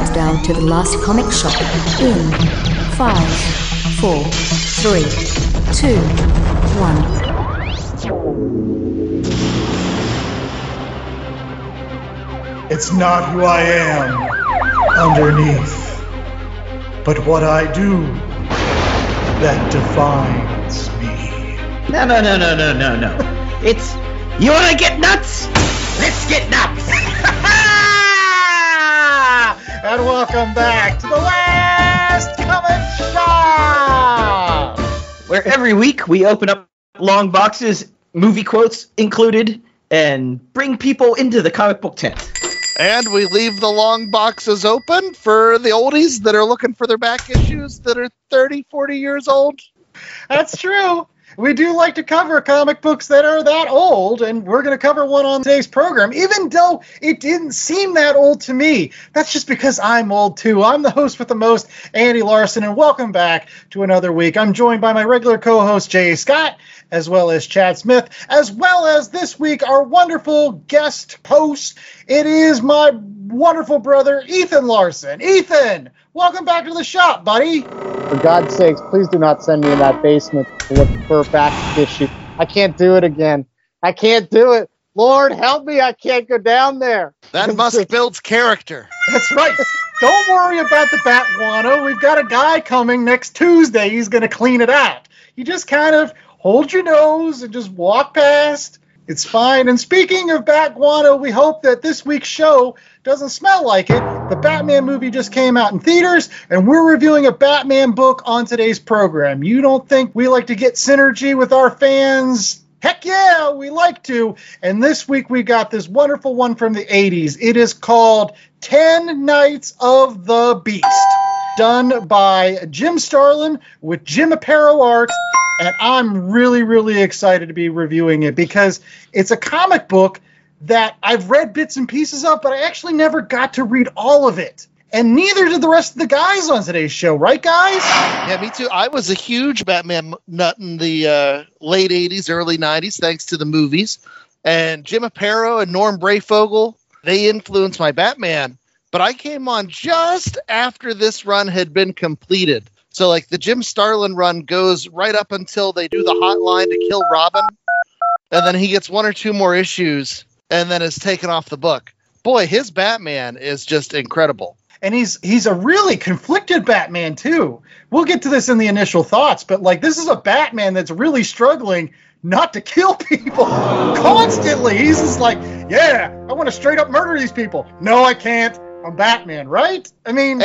countdown to the last comic shop in five, four, three, two, one. It's not who I am underneath, but what I do that defines me. No, no, no, no, no, no, no. It's you want to get nuts? Let's get nuts. And welcome back to the last comic shop. Where every week we open up long boxes, movie quotes included, and bring people into the comic book tent. And we leave the long boxes open for the oldies that are looking for their back issues that are 30, 40 years old. That's true. We do like to cover comic books that are that old, and we're going to cover one on today's program, even though it didn't seem that old to me. That's just because I'm old too. I'm the host with the most, Andy Larson, and welcome back to another week. I'm joined by my regular co host, Jay Scott, as well as Chad Smith, as well as this week, our wonderful guest host. It is my wonderful brother, Ethan Larson. Ethan, welcome back to the shop, buddy. For God's sakes, please do not send me in that basement to look for a back issue. I can't do it again. I can't do it. Lord, help me. I can't go down there. That must builds character. That's right. Don't worry about the bat guano. We've got a guy coming next Tuesday. He's going to clean it out. You just kind of hold your nose and just walk past. It's fine. And speaking of bat guano, we hope that this week's show doesn't smell like it. The Batman movie just came out in theaters, and we're reviewing a Batman book on today's program. You don't think we like to get synergy with our fans? Heck yeah, we like to. And this week we got this wonderful one from the 80s. It is called 10 Nights of the Beast, done by Jim Starlin with Jim Aparo art. And I'm really, really excited to be reviewing it because it's a comic book that I've read bits and pieces of, but I actually never got to read all of it. And neither did the rest of the guys on today's show, right, guys? Yeah, me too. I was a huge Batman nut in the uh, late 80s, early 90s, thanks to the movies. And Jim Aparo and Norm Breyfogle, they influenced my Batman. But I came on just after this run had been completed. So, like, the Jim Starlin run goes right up until they do the hotline to kill Robin. And then he gets one or two more issues and then is taken off the book. Boy, his Batman is just incredible. and he's he's a really conflicted Batman too. We'll get to this in the initial thoughts, but like this is a Batman that's really struggling not to kill people constantly. He's just like, yeah, I want to straight up murder these people. No, I can't. I'm Batman, right? I mean,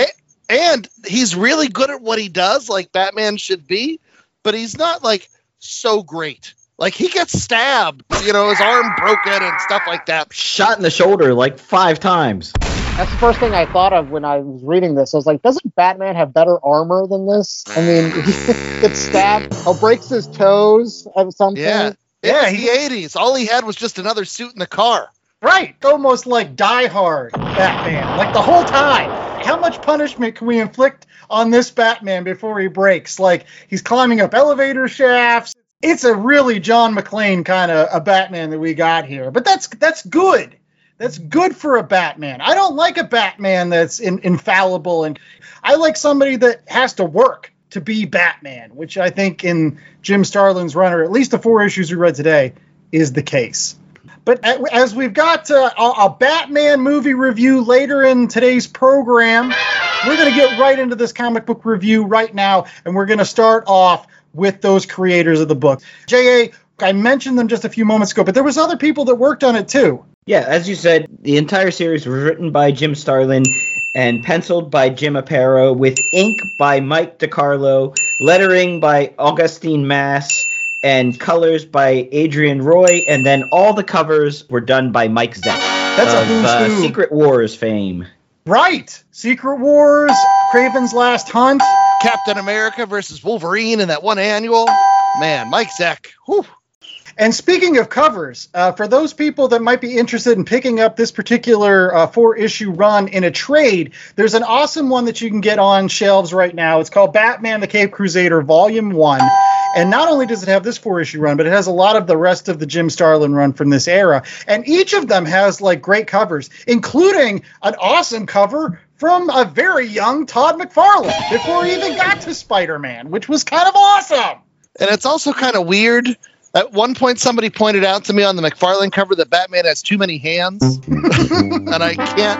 And he's really good at what he does, like Batman should be, but he's not like so great. Like he gets stabbed, you know, his arm broken and stuff like that. Shot in the shoulder like five times. That's the first thing I thought of when I was reading this. I was like, doesn't Batman have better armor than this? I mean, he gets stabbed, or breaks his toes at some Yeah. point. Yeah, Yeah, he 80s. All he had was just another suit in the car. right, almost like Die Hard Batman, like the whole time. How much punishment can we inflict on this Batman before he breaks? Like he's climbing up elevator shafts. It's a really John McClane kind of a Batman that we got here, but that's that's good. That's good for a Batman. I don't like a Batman that's in, infallible, and I like somebody that has to work to be Batman, which I think in Jim Starlin's run, or at least the four issues we read today, is the case. But as we've got uh, a, Batman movie review later in today's program, we're going to get right into this comic book review right now, and we're going to start off with those creators of the book. J.A., I mentioned them just a few moments ago, but there was other people that worked on it too. Yeah, as you said, the entire series was written by Jim Starlin and penciled by Jim Aparo with ink by Mike DeCarlo, lettering by Agustin Mas, and colors by Adrienne Roy, and then all the covers were done by Mike Zeck That's a of who's uh, who. Secret Wars fame. Right. Secret Wars, Kraven's Last Hunt. Captain America versus Wolverine in that one annual. Man, Mike Zeck. Whew. And speaking of covers, uh, for those people that might be interested in picking up this particular uh, four issue run in a trade, there's an awesome one that you can get on shelves right now. It's called Batman the Cape Crusader Volume 1. And not only does it have this four issue run, but it has a lot of the rest of the Jim Starlin run from this era. And each of them has like great covers, including an awesome cover from a very young Todd McFarlane before he even got to Spider Man, which was kind of awesome. And it's also kind of weird. At one point, somebody pointed out to me on the McFarlane cover that Batman has too many hands, and I can't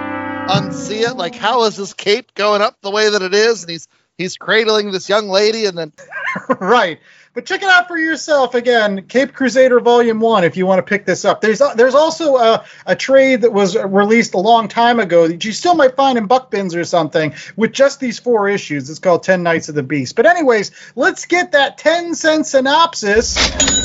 unsee it. Like, how is his cape going up the way that it is? And he's he's cradling this young lady, and then right. But check it out for yourself again. Cape Crusader Volume One, if you want to pick this up. There's there's also a, a trade that was released a long time ago that you still might find in Buck Bins or something with just these four issues. It's called Ten Nights of the Beast. But anyways, let's get that ten cent synopsis.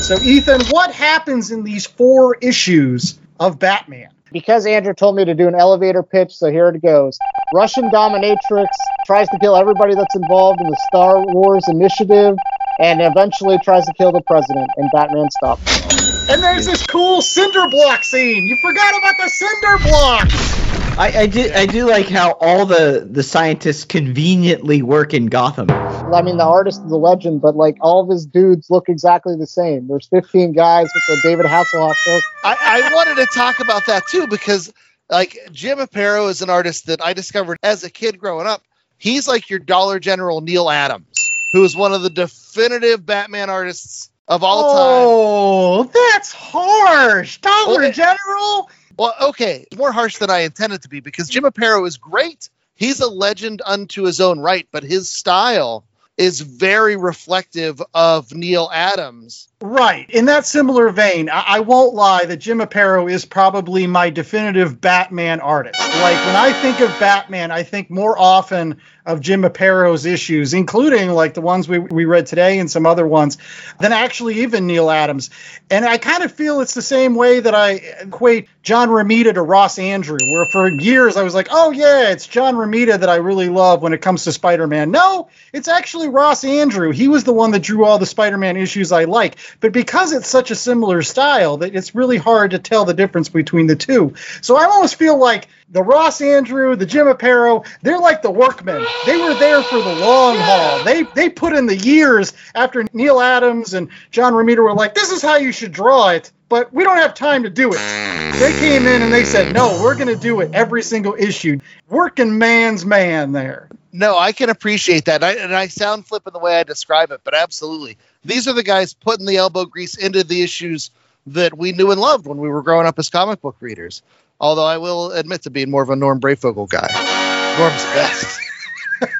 So Ethan, what happens in these four issues of Batman? because Andrew told me to do an elevator pitch, so here it goes. Russian dominatrix tries to kill everybody that's involved in the Star Wars initiative and eventually tries to kill the president, and Batman stops. And there's this cool cinder block scene. You forgot about the cinder blocks. I, I do I do like how all the the scientists conveniently work in Gotham. I mean, the artist is a legend, but like all of his dudes look exactly the same. There's 15 guys with the David Hasselhoff look. I, I wanted to talk about that too because like Jim Aparo is an artist that I discovered as a kid growing up. He's like your Dollar General Neal Adams, who is one of the definitive Batman artists of all oh, time. Oh, that's harsh. Dollar Well, General. Well, okay, more harsh than I intended to be because Jim Aparo is great. He's a legend unto his own right, but his style is very reflective of Neal Adams. Right. In that similar vein, I, I won't lie that Jim Aparo is probably my definitive Batman artist. Like when I think of Batman, I think more often of Jim Aparo's issues, including like the ones we, we read today and some other ones, than actually even Neal Adams. And I kind of feel it's the same way that I equate John Romita to Ross Andru, where for years I was like, oh yeah, it's John Romita that I really love when it comes to Spider-Man. No, it's actually Ross Andru. He was the one that drew all the Spider-Man issues I like. But because it's such a similar style, that it's really hard to tell the difference between the two. So I almost feel like the Ross Andru, the Jim Aparo, they're like the workmen. They were there for the long haul. They they put in the years after Neal Adams and John Romita were like, this is how you should draw it, but we don't have time to do it. They came in and they said, no, we're going to do it every single issue. Working man's man there. No, I can appreciate that. I, and I sound flippant the way I describe it, but absolutely. These are the guys putting the elbow grease into the issues that we knew and loved when we were growing up as comic book readers. Although I will admit to being more of a Norm Breyfogle guy. Norm's best.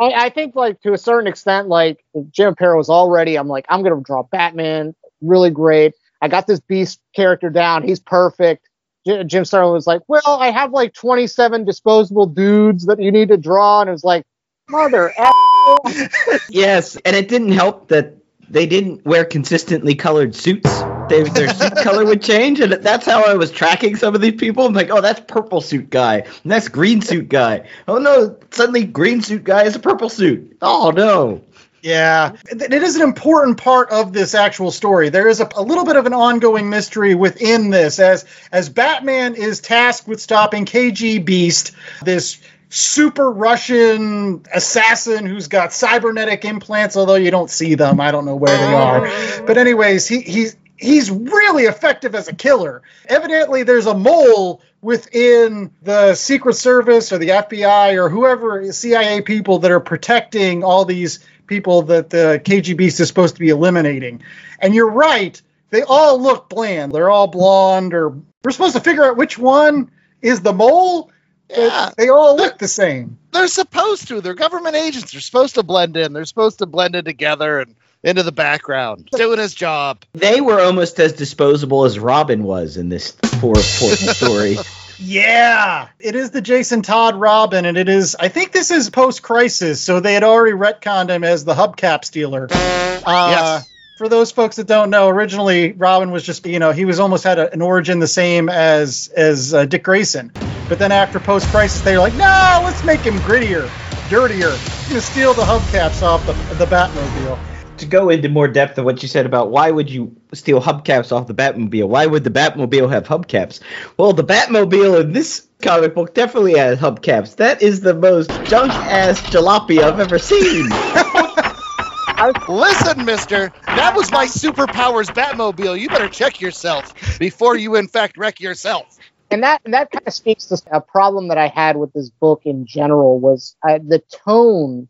I, I think, like, to a certain extent, like, Jim Aparo was already, I'm like, I'm going to draw Batman really great. I got this Beast character down. He's perfect. J- Jim Starlin was like, well, I have like 27 disposable dudes that you need to draw. And it was like, mother Yes, and it didn't help that they didn't wear consistently colored suits. They, their suit color would change, and that's how I was tracking some of these people. I'm like, oh, that's purple suit guy, and that's green suit guy. Oh no, suddenly green suit guy is a purple suit. Oh no. Yeah, it is an important part of this actual story. There is a, a little bit of an ongoing mystery within this, as as Batman is tasked with stopping KG Beast, this super Russian assassin who's got cybernetic implants. Although you don't see them, I don't know where they are. Oh. But anyways, he he's he's really effective as a killer. Evidently, there's a mole within the Secret Service or the FBI or whoever CIA people that are protecting all these people that the KGB is supposed to be eliminating. And you're right, they all look bland. They're all blonde or we're supposed to figure out which one is the mole. Yeah. They all look the same. They're supposed to. They're government agents. They're supposed to blend in. They're supposed to blend in together and into the background, doing his job. They were almost as disposable as Robin was in this four fourth story. Yeah, it is the Jason Todd Robin, and it is. I think this is post crisis, so they had already retconned him as the hubcap stealer. Uh, Yes. For those folks that don't know, originally Robin was just you know he was almost had a, an origin the same as as uh, Dick Grayson, but then after post crisis they were like, no, let's make him grittier, dirtier. He's gonna steal the hubcaps off the the Batmobile. To go into more depth of what you said about why would you steal hubcaps off the Batmobile? Why would the Batmobile have hubcaps? Well, the Batmobile in this comic book definitely has hubcaps. That is the most junk ass jalopy I've ever seen. Listen, mister, that was my superpowers Batmobile. You better check yourself before you, in fact, wreck yourself. and that and that kind of speaks to a problem that I had with this book in general was uh, the tone.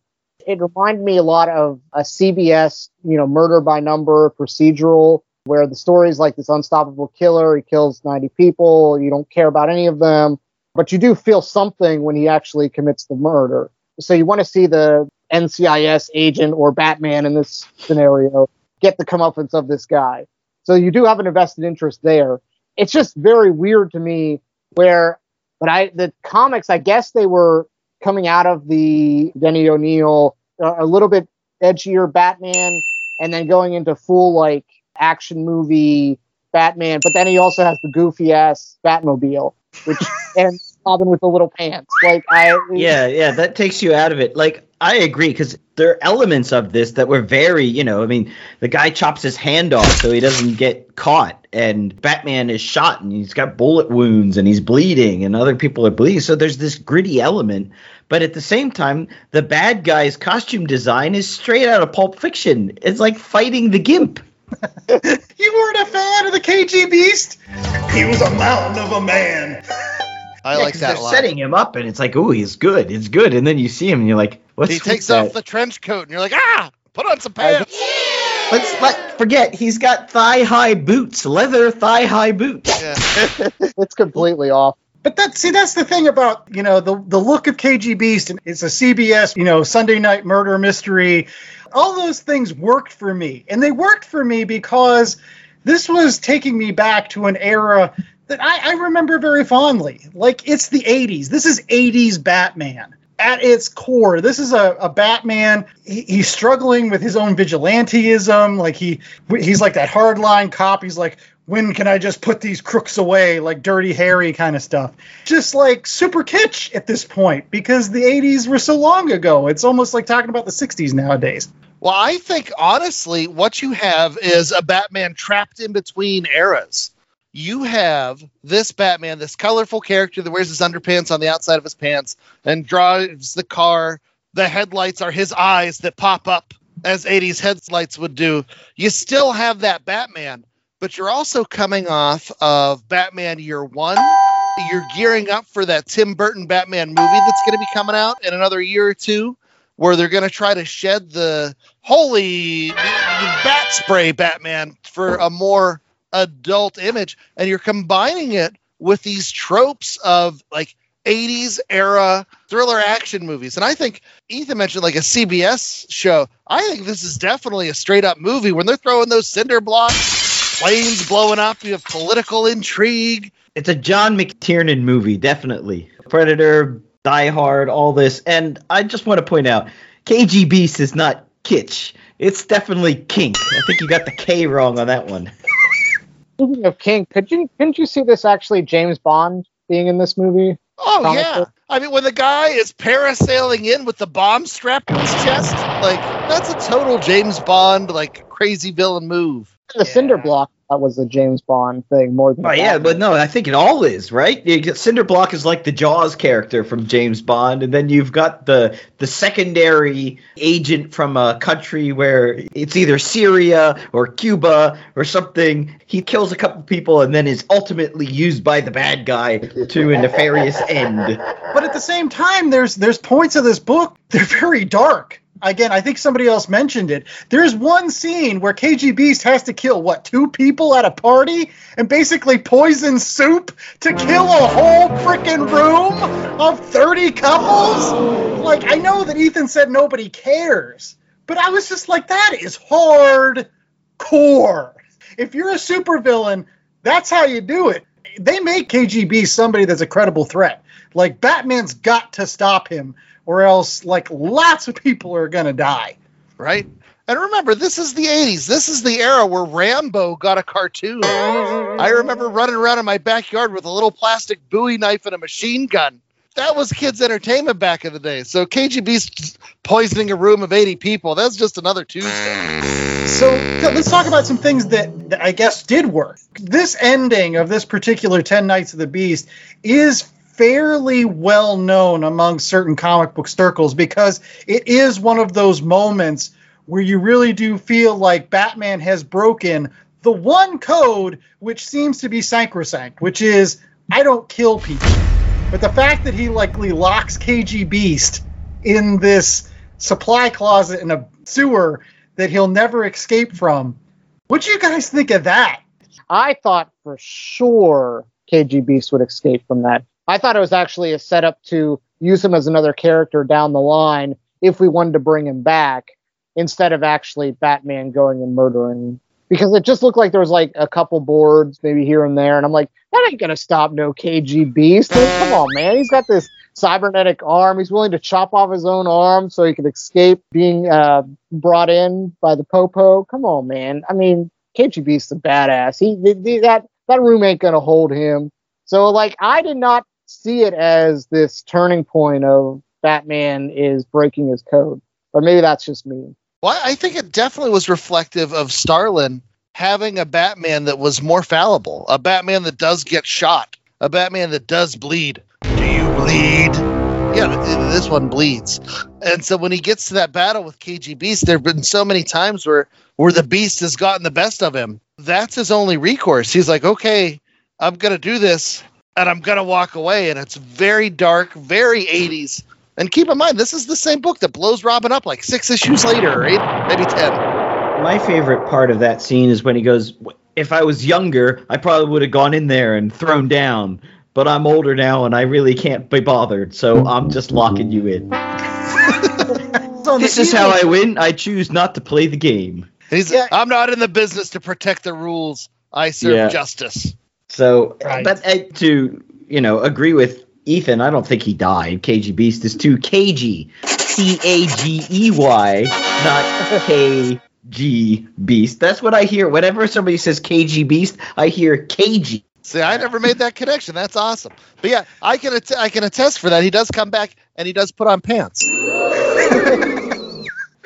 It reminded me a lot of a CBS, you know, murder by number procedural, where the story is like this unstoppable killer. He kills 90 people. You don't care about any of them, but you do feel something when he actually commits the murder. So you want to see the NCIS agent or Batman in this scenario get the comeuppance of this guy. So you do have an invested interest there it's just very weird to me where but I the comics I guess they were coming out of the Denny O'Neil a little bit edgier Batman and then going into full like action movie Batman but then he also has the goofy ass Batmobile which and Robin with the little pants like I yeah, yeah, that takes you out of it. Like I agree because there are elements of this that were very, you know, I mean, the guy chops his hand off so he doesn't get caught, and Batman is shot and he's got bullet wounds and he's bleeding, and other people are bleeding. So there's this gritty element, but at the same time, the bad guy's costume design is straight out of Pulp Fiction. It's like fighting the Gimp. You weren't a fan of the KG Beast? He was a mountain of a man. I Yeah, like 'cause that they're lot. setting him up, and it's like, oh, he's good, it's good, and then you see him, and you're like, what's he takes that? off the trench coat, and you're like, ah, put on some pants. Let's not forget he's got thigh high boots, leather thigh high boots. Yeah. it's completely off. But that see, that's the thing about you know the the look of KG Beast, and it's a CBS you know Sunday night murder mystery. All those things worked for me, and they worked for me because this was taking me back to an era that I, I remember very fondly. Like it's the '80s. This is '80s Batman at its core. This is a, a Batman. He, he's struggling with his own vigilanteism. Like he he's like that hardline cop. He's like, when can I just put these crooks away? Like Dirty Harry kind of stuff. Just like super kitsch at this point because the 80s were so long ago. It's almost like talking about the 60s nowadays. Well, I think honestly, what you have is a Batman trapped in between eras. You have this Batman, this colorful character that wears his underpants on the outside of his pants and drives the car. The headlights are his eyes that pop up as 80s headlights would do. You still have that Batman, but you're also coming off of Batman Year One. You're gearing up for that Tim Burton Batman movie that's going to be coming out in another year or two where they're going to try to shed the holy bat spray Batman for a more adult image, and you're combining it with these tropes of like 80s era thriller action movies. And I think Ethan mentioned like a CBS show. I think this is definitely a straight up movie when they're throwing those cinder blocks, planes blowing up, you have political intrigue. It's a John McTiernan movie, definitely. Predator, Die Hard, all this. And I just want to point out KG Beast is not kitsch. It's definitely kink. I think you got the K wrong on that one. Speaking of King, could you couldn't you see this actually James Bond being in this movie? Oh Comic yeah. book. I mean when the guy is parasailing in with the bomb strapped to his chest, like that's a total James Bond like crazy villain move. The cinder block that was a James Bond thing more than Oh yeah, but no, I think it all is right. You get- Cinderblock is like the Jaws character from James Bond, and then you've got the the secondary agent from a country where it's either Syria or Cuba or something. He kills a couple people and then is ultimately used by the bad guy to a nefarious end. But at the same time, there's there's points of this book they're very dark. Again, I think somebody else mentioned it. There's one scene where KG Beast has to kill what two people at a party and basically poison soup to kill a whole freaking room of 30 couples. Like I know that Ethan said nobody cares, but I was just like that is hard core. If you're a supervillain, that's how you do it. They make KGB somebody that's a credible threat. Like Batman's got to stop him, or else like lots of people are gonna die. right? And remember, this is the 80s. This is the era where Rambo got a cartoon. I remember running around in my backyard with a little plastic Bowie knife and a machine gun. that was kids' entertainment back in the day. So KGB's poisoning a room of 80 people. That's just another Tuesday. So let's talk about some things that, that I guess did work. This ending of this particular 10 Nights of the Beast is fairly well known among certain comic book circles because it is one of those moments where you really do feel like Batman has broken the one code which seems to be sacrosanct, which is I don't kill people. But the fact that he likely locks KG Beast in this supply closet in a sewer that he'll never escape from. What do you guys think of that? I thought for sure KG Beast would escape from that. I thought it was actually a setup to use him as another character down the line if we wanted to bring him back instead of actually Batman going and murdering. Because it just looked like there was like a couple boards maybe here and there, and I'm like, that ain't gonna stop no KGB. Come on, man. He's got this cybernetic arm. He's willing to chop off his own arm so he can escape being uh, brought in by the Popo. Come on, man. I mean, KGB's a badass. He, he that that room ain't gonna hold him. So like, I did not see it as this turning point of Batman is breaking his code, or maybe that's just me. Well, I think it definitely was reflective of Starlin having a Batman that was more fallible, a Batman that does get shot, a Batman that does bleed. Do you bleed? Yeah, this one bleeds. And so when he gets to that battle with KG Beast, there have been so many times where where the Beast has gotten the best of him. That's his only recourse. He's like, okay, I'm gonna do this, and I'm gonna walk away. And it's very dark, very 80s. And keep in mind, this is the same book that blows Robin up like six issues later, or eight, maybe ten. My favorite part of that scene is when he goes, "If I was younger, I probably would have gone in there and thrown down, but I'm older now and I really can't be bothered, so I'm just locking you in. This is how I win. I choose not to play the game." He's, Yeah. I'm not in the business to protect the rules. I serve Yeah. justice. So, Right. but uh, to you know agree with Ethan, I don't think he died. KG Beast is too cagey. C A G E Y, not K G Beast. That's what I hear. Whenever somebody says KG Beast, I hear cagey. See, I never made that connection. That's awesome. But yeah, I can att- I can attest for that. He does come back and he does put on pants.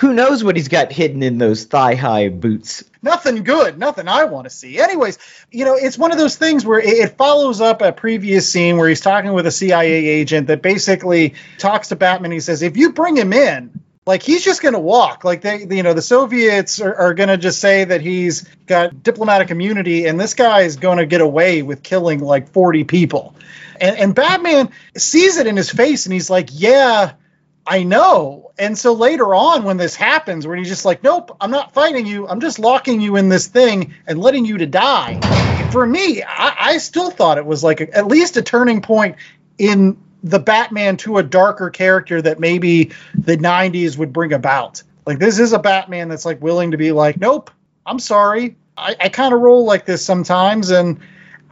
Who knows what he's got hidden in those thigh high boots? nothing good, nothing I want to see. Anyways, you know, it's one of those things where it, follows up a previous scene where he's talking with a CIA agent that basically talks to Batman. He says, if you bring him in, like he's just going to walk. Like they, you know, the Soviets are, are going to just say that he's got diplomatic immunity, and this guy is going to get away with killing like 40 people. And, and Batman sees it in his face, and he's like, yeah. I know. And so later on, when this happens, where he's just like, nope, I'm not fighting you. I'm just locking you in this thing and letting you to die. For me, I, I still thought it was like a, at least a turning point in the Batman to a darker character that maybe the 90s would bring about. Like, this is a Batman that's like willing to be like, nope, I'm sorry. I, I kind of roll like this sometimes. And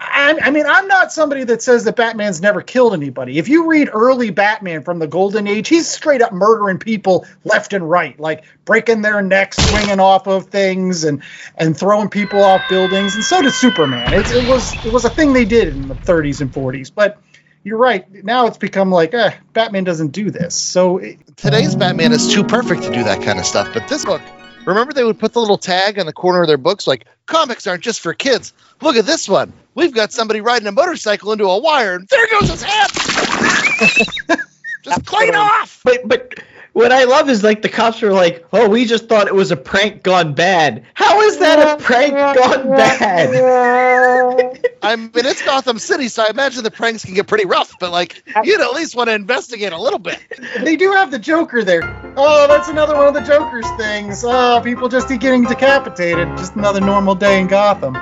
I, mean, I'm not somebody that says that Batman's never killed anybody. If you read early Batman from the Golden Age, he's straight up murdering people left and right, like breaking their necks, swinging off of things, and and throwing people off buildings. And so did Superman. It, it was it was a thing they did in the 30s and 40s. But you're right. Now it's become like, eh, Batman doesn't do this. So it, Today's Batman is too perfect to do that kind of stuff. But this book, remember they would put the little tag on the corner of their books like comics aren't just for kids. Look at this one. We've got somebody riding a motorcycle into a wire, and there goes his head. just clean off. But but what I love is like the cops are like, oh, we just thought it was a prank gone bad. How is that a prank gone bad? I mean, it's Gotham City, so I imagine the pranks can get pretty rough. But like, you'd at least want to investigate a little bit. they do have the Joker there. Oh, that's another one of the Joker's things. Oh, people just keep getting decapitated. Just another normal day in Gotham.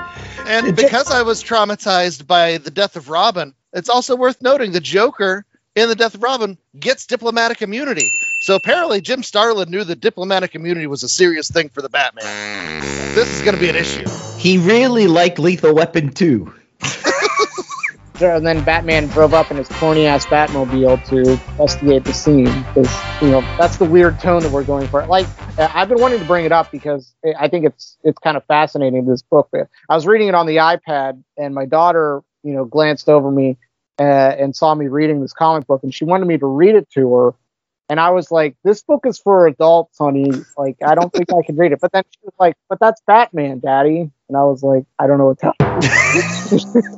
And because I was traumatized by the death of Robin, it's also worth noting the Joker in the death of Robin gets diplomatic immunity. So apparently, Jim Starlin knew that diplomatic immunity was a serious thing for the Batman. This is going to be an issue. he really liked Lethal Weapon 2. and then Batman drove up in his corny ass Batmobile to investigate the scene because you know that's the weird tone that we're going for. Like uh, I've been wanting to bring it up because I think it's it's kind of fascinating. This book, I was reading it on the iPad, and my daughter, you know, glanced over me uh, and saw me reading this comic book, and she wanted me to read it to her. And I was like, "This book is for adults, honey. Like, I don't think I can read it." But then she was like, "But that's Batman, Daddy." And I was like, "I don't know what to."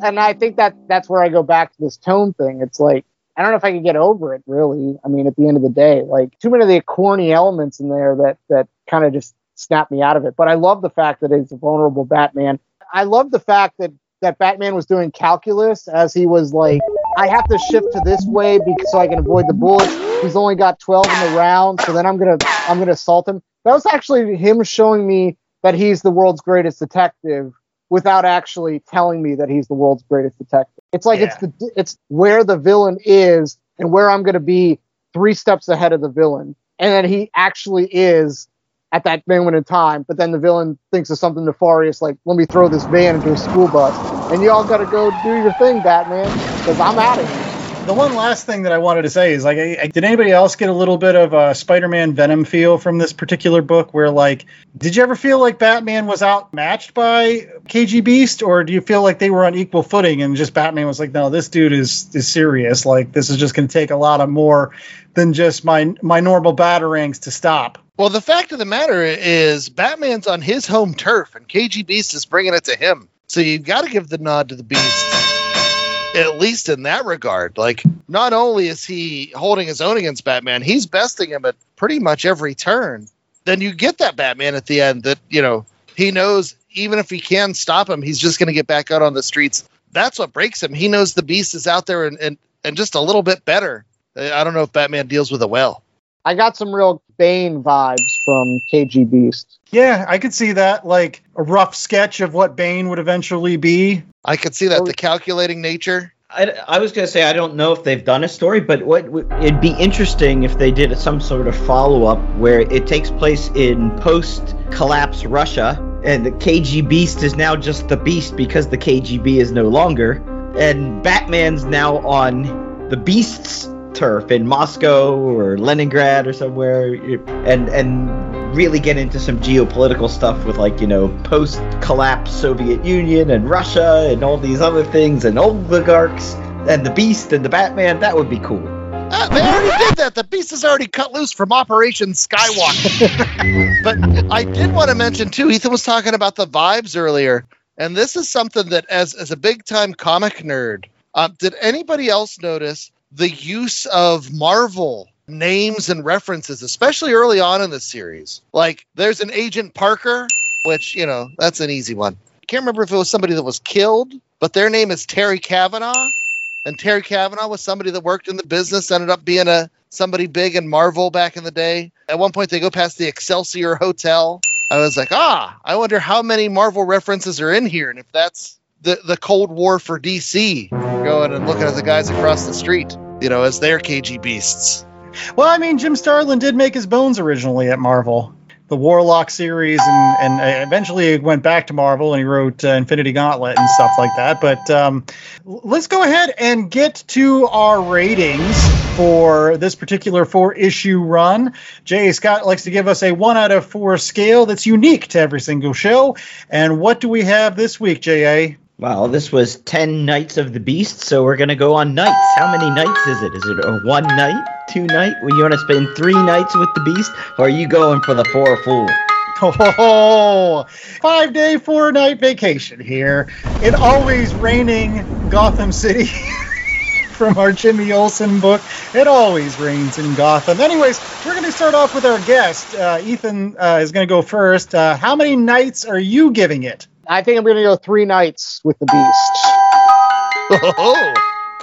and I think that that's where I go back to this tone thing. It's like I don't know if I can get over it. Really, I mean, at the end of the day, like too many of the corny elements in there that that kind of just snap me out of it. But I love the fact that it's a vulnerable Batman. I love the fact that that Batman was doing calculus as he was like, I have to shift to this way because so I can avoid the bullets. He's only got 12 in the round, so then I'm gonna I'm gonna assault him. That was actually him showing me that he's the world's greatest detective without actually telling me that he's the world's greatest detective. It's like it's the it's where the villain is and where I'm gonna be three steps ahead of the villain. And then he actually is at that moment in time. But then the villain thinks of something nefarious, like let me throw this van into a school bus, and you all got to go do your thing, Batman, because I'm out of here. The one last thing that I wanted to say is like, I, I- did anybody else get a little bit of a Spider-Man Venom feel from this particular book? Where like, did you ever feel like Batman was outmatched by KG Beast, or do you feel like they were on equal footing and just Batman was like, no, this dude is is serious. Like, this is just going to take a lot of more than just my my normal batarangs to stop. Well, the fact of the matter is, Batman's on his home turf, and KG Beast is bringing it to him. So you've got to give the nod to the Beast, at least in that regard. Like, not only is he holding his own against Batman, he's besting him at pretty much every turn. Then you get that Batman at the end that you know he knows even if he can stop him, he's just going to get back out on the streets. That's what breaks him. He knows the Beast is out there and and, and just a little bit better. I don't know if Batman deals with it well. I got some real Bane vibes from KG Beast. Yeah, I could see that. Like a rough sketch of what Bane would eventually be. I could see that oh. the calculating nature. I, I was gonna say I don't know if they've done a story, but what it'd be interesting if they did some sort of follow up where it takes place in post collapse Russia, and the KG Beast is now just the Beast because the KGB is no longer, and Batman's now on the Beast's turf in Moscow or Leningrad or somewhere, and and really get into some geopolitical stuff with like you know post collapse Soviet Union and Russia and all these other things and oligarchs and the Beast and the Batman. That would be cool. Ah, they already did that. The beast is already cut loose from Operation Skywalker. but I did want to mention too. Ethan was talking about the vibes earlier, and this is something that, as as a big time comic nerd, um, did anybody else notice the use of Marvel names and references, especially early on in the series? Like, there's an Agent Parker, which you know that's an easy one. I can't remember if it was somebody that was killed, but their name is Terry Kavanagh and Terry Kavanagh was somebody that worked in the business, ended up being a somebody big in Marvel back in the day. At one point, they go past the Excelsior Hotel. I was like, ah, I wonder how many Marvel references are in here, and if that's the the Cold War for DC, going and looking at the guys across the street, you know, as their KG beasts. Well, I mean, Jim Starlin did make his bones originally at Marvel, the Warlock series, and and eventually went back to Marvel and he wrote uh, Infinity Gauntlet and stuff like that. But um, let's go ahead and get to our ratings for this particular four issue run. Jay Scott likes to give us a one out of four scale that's unique to every single show. And what do we have this week, J.A.? Wow, this was 10 Nights of the Beast, so we're going to go on nights. How many nights is it? Is it a one night, two night? Well, you want to spend three nights with the Beast, or are you going for the four full? Oh, five day, four night vacation here. It always raining Gotham City from our Jimmy Olsen book. It always rains in Gotham. Anyways, we're going to start off with our guest. Uh, Ethan uh, is going to go first. Uh, how many nights are you giving it? I think I'm going to go three nights with the Beast. Oh,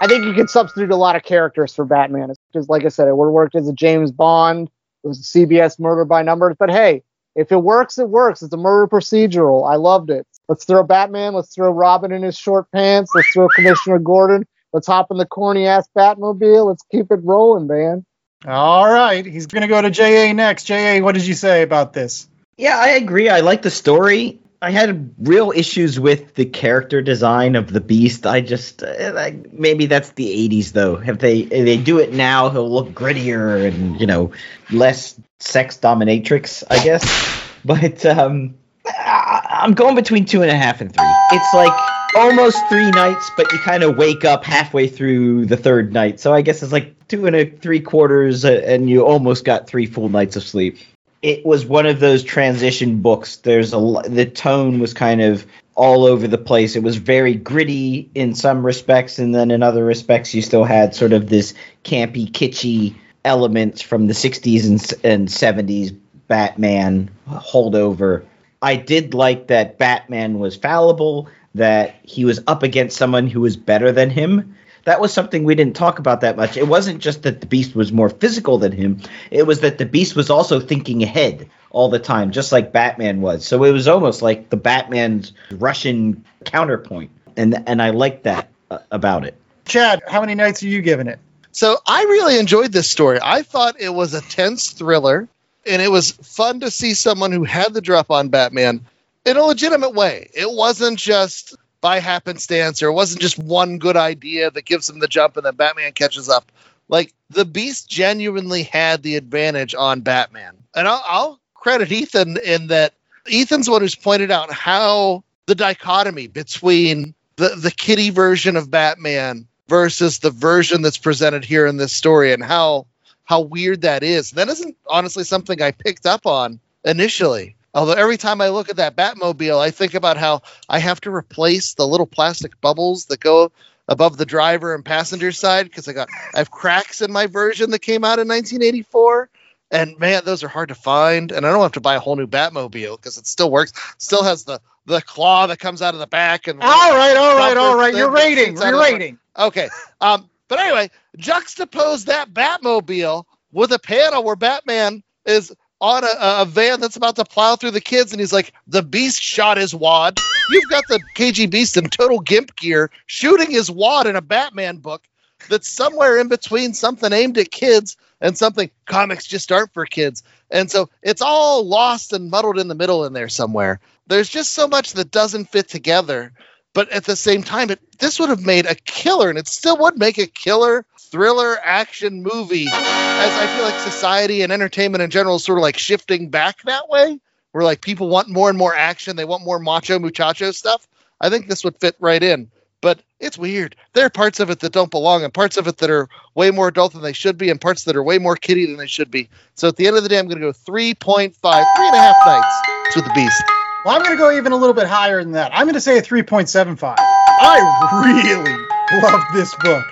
I think you can substitute a lot of characters for Batman. Because, like I said, it would have worked as a James Bond. It was a CBS Murder by Numbers. But hey, if it works, it works. It's a murder procedural. I loved it. Let's throw Batman. Let's throw Robin in his short pants. Let's throw Commissioner Gordon. Let's hop in the corny ass Batmobile. Let's keep it rolling, man. All right, he's going to go to JA next. JA, what did you say about this? Yeah, I agree. I like the story. I had real issues with the character design of the Beast. I just uh, maybe that's the '80s though. If they if they do it now, he'll look grittier and you know less sex dominatrix, I guess. But um, I, I'm going between two and a half and three. It's like almost three nights, but you kind of wake up halfway through the third night. So I guess it's like two and a three quarters, uh, and you almost got three full nights of sleep. It was one of those transition books. There's a the tone was kind of all over the place. It was very gritty in some respects, and then in other respects, you still had sort of this campy, kitschy elements from the 60s and, and 70s Batman holdover. I did like that Batman was fallible, that he was up against someone who was better than him. That was something we didn't talk about that much. It wasn't just that the Beast was more physical than him, it was that the Beast was also thinking ahead all the time, just like Batman was. So it was almost like the Batman's Russian counterpoint. And and I liked that uh, about it. Chad, how many nights are you giving it? So I really enjoyed this story. I thought it was a tense thriller, and it was fun to see someone who had the drop on Batman in a legitimate way. It wasn't just by happenstance, or it wasn't just one good idea that gives him the jump and then Batman catches up. Like the Beast genuinely had the advantage on Batman, and I'll, I'll credit Ethan in that. Ethan's one who's pointed out how the dichotomy between the the kitty version of Batman versus the version that's presented here in this story and how how weird that is. That isn't honestly something I picked up on initially. Although every time I look at that Batmobile, I think about how I have to replace the little plastic bubbles that go above the driver and passenger side because I got I have cracks in my version that came out in 1984. And man, those are hard to find. And I don't have to buy a whole new Batmobile because it still works. Still has the the claw that comes out of the back and All right, all right, all right. You're rating. You're rating. Okay. Um, but anyway, juxtapose that Batmobile with a panel where Batman is on a, a van that's about to plow through the kids, and he's like, "The Beast shot his wad." You've got the KG Beast in total gimp gear shooting his wad in a Batman book that's somewhere in between something aimed at kids and something comics just aren't for kids. And so it's all lost and muddled in the middle in there somewhere. There's just so much that doesn't fit together. But at the same time, it, this would have made a killer, and it still would make a killer thriller action movie. As I feel like society and entertainment in general is sort of like shifting back that way, where like people want more and more action, they want more macho muchacho stuff. I think this would fit right in. But it's weird. There are parts of it that don't belong, and parts of it that are way more adult than they should be, and parts that are way more kiddie than they should be. So at the end of the day, I'm going to go 3.5, three and a half nights with the Beast. Well, I'm going to go even a little bit higher than that. I'm going to say a 3.75. I really love this book.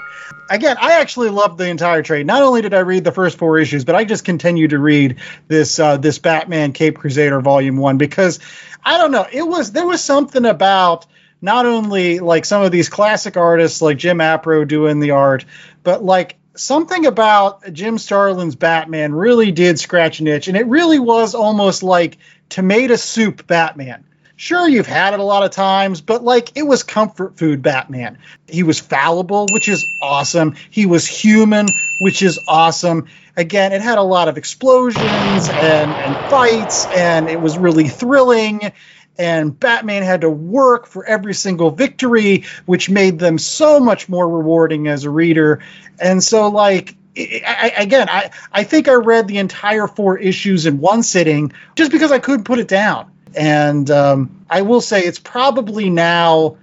Again, I actually loved the entire trade. Not only did I read the first four issues, but I just continued to read this uh, this Batman Cape Crusader Volume One because I don't know. It was there was something about not only like some of these classic artists like Jim Aparo doing the art, but like something about Jim Starlin's Batman really did scratch an itch, and it really was almost like tomato soup Batman. Sure, you've had it a lot of times, but like it was comfort food Batman. He was fallible, which is awesome. He was human, which is awesome. Again, it had a lot of explosions and, and fights, and it was really thrilling. And Batman had to work for every single victory, which made them so much more rewarding as a reader. And so, like, I, again, I, I think I read the entire four issues in one sitting just because I couldn't put it down. And um, I will say it's probably now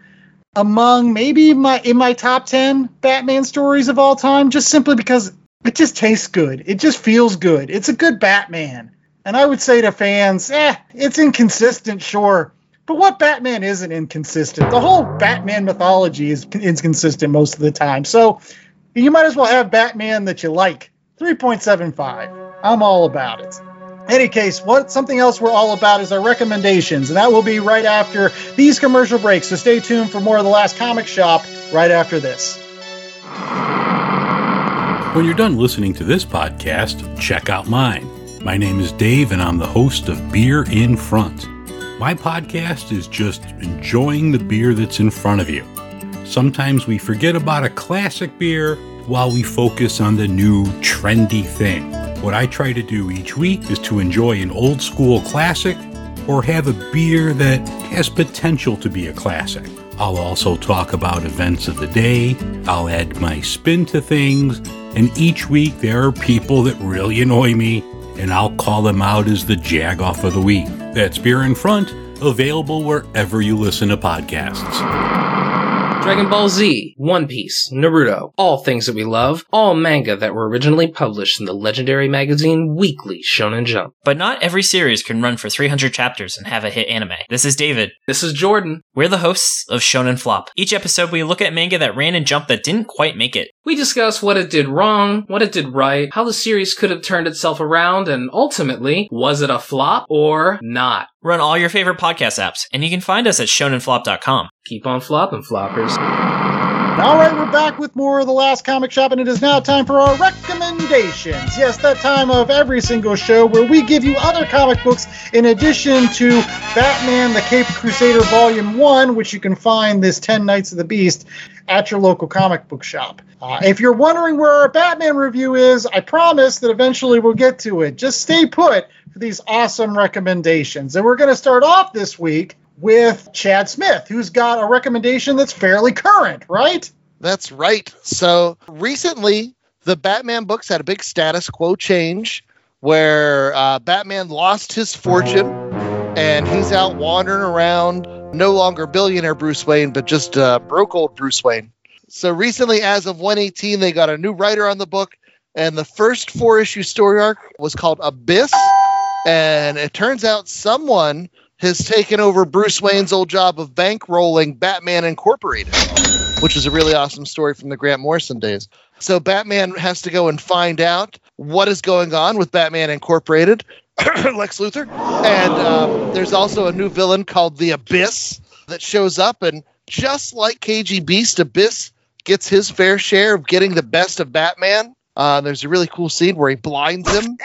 among maybe my in my top 10 Batman stories of all time, just simply because it just tastes good. It just feels good. It's a good Batman. And I would say to fans, eh, it's inconsistent, sure. But what Batman isn't inconsistent? The whole Batman mythology is inconsistent most of the time. So you might as well have Batman that you like. 3.75. I'm all about it. Any case, what something else we're all about is our recommendations, and that will be right after these commercial breaks. So stay tuned for more of the last comic shop right after this. When you're done listening to this podcast, check out mine. My name is Dave, and I'm the host of Beer in Front. My podcast is just enjoying the beer that's in front of you. Sometimes we forget about a classic beer while we focus on the new trendy thing. What I try to do each week is to enjoy an old school classic or have a beer that has potential to be a classic. I'll also talk about events of the day, I'll add my spin to things, and each week there are people that really annoy me, and I'll call them out as the jag off of the week. That's Beer in Front, available wherever you listen to podcasts. Dragon Ball Z, One Piece, Naruto, all things that we love, all manga that were originally published in the legendary magazine Weekly Shonen Jump. But not every series can run for 300 chapters and have a hit anime. This is David. This is Jordan. We're the hosts of Shonen Flop. Each episode, we look at manga that ran in Jump that didn't quite make it. We discuss what it did wrong, what it did right, how the series could have turned itself around, and ultimately, was it a flop or not? Run all your favorite podcast apps, and you can find us at shonenflop.com. Keep on flopping, floppers. All right, we're back with more of the last comic shop, and it is now time for our recommendations. Yes, that time of every single show where we give you other comic books in addition to Batman the Cape Crusader Volume 1, which you can find this 10 Nights of the Beast at your local comic book shop. Uh, if you're wondering where our Batman review is, I promise that eventually we'll get to it. Just stay put for these awesome recommendations. And we're going to start off this week with Chad Smith, who's got a recommendation that's fairly current, right? That's right. So recently, the Batman books had a big status quo change where uh, Batman lost his fortune and he's out wandering around, no longer billionaire Bruce Wayne, but just uh, broke old Bruce Wayne. So recently, as of 118, they got a new writer on the book, and the first four issue story arc was called Abyss. And it turns out someone has taken over Bruce Wayne's old job of bankrolling Batman Incorporated, which is a really awesome story from the Grant Morrison days. So Batman has to go and find out what is going on with Batman Incorporated, Lex Luthor, and um, there's also a new villain called the Abyss that shows up, and just like KG Beast, Abyss gets his fair share of getting the best of Batman. Uh, there's a really cool scene where he blinds him.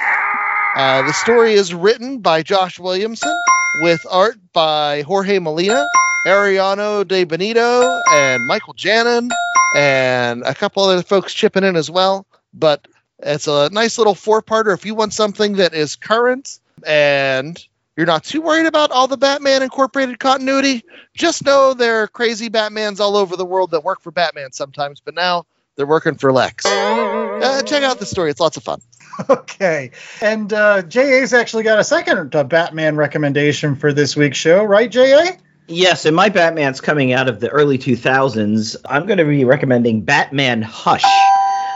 Uh, the story is written by Josh Williamson with art by Jorge Molina, Ariano De Benito, and Michael Janin, and a couple other folks chipping in as well. But it's a nice little four parter if you want something that is current and you're not too worried about all the Batman Incorporated continuity. Just know there are crazy Batmans all over the world that work for Batman sometimes, but now they're working for Lex. Uh, check out the story, it's lots of fun. Okay. And uh, JA's actually got a second uh, Batman recommendation for this week's show, right, JA? Yes, and my Batman's coming out of the early 2000s. I'm going to be recommending Batman Hush,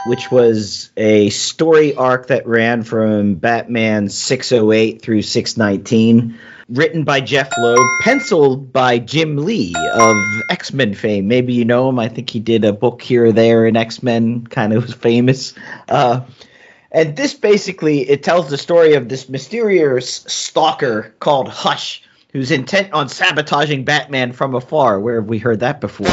which was a story arc that ran from Batman 608 through 619. Written by Jeph Loeb, penciled by Jim Lee of X Men fame. Maybe you know him. I think he did a book here or there in X Men, kind of was famous. Uh, and this basically it tells the story of this mysterious stalker called Hush, who's intent on sabotaging Batman from afar. Where have we heard that before?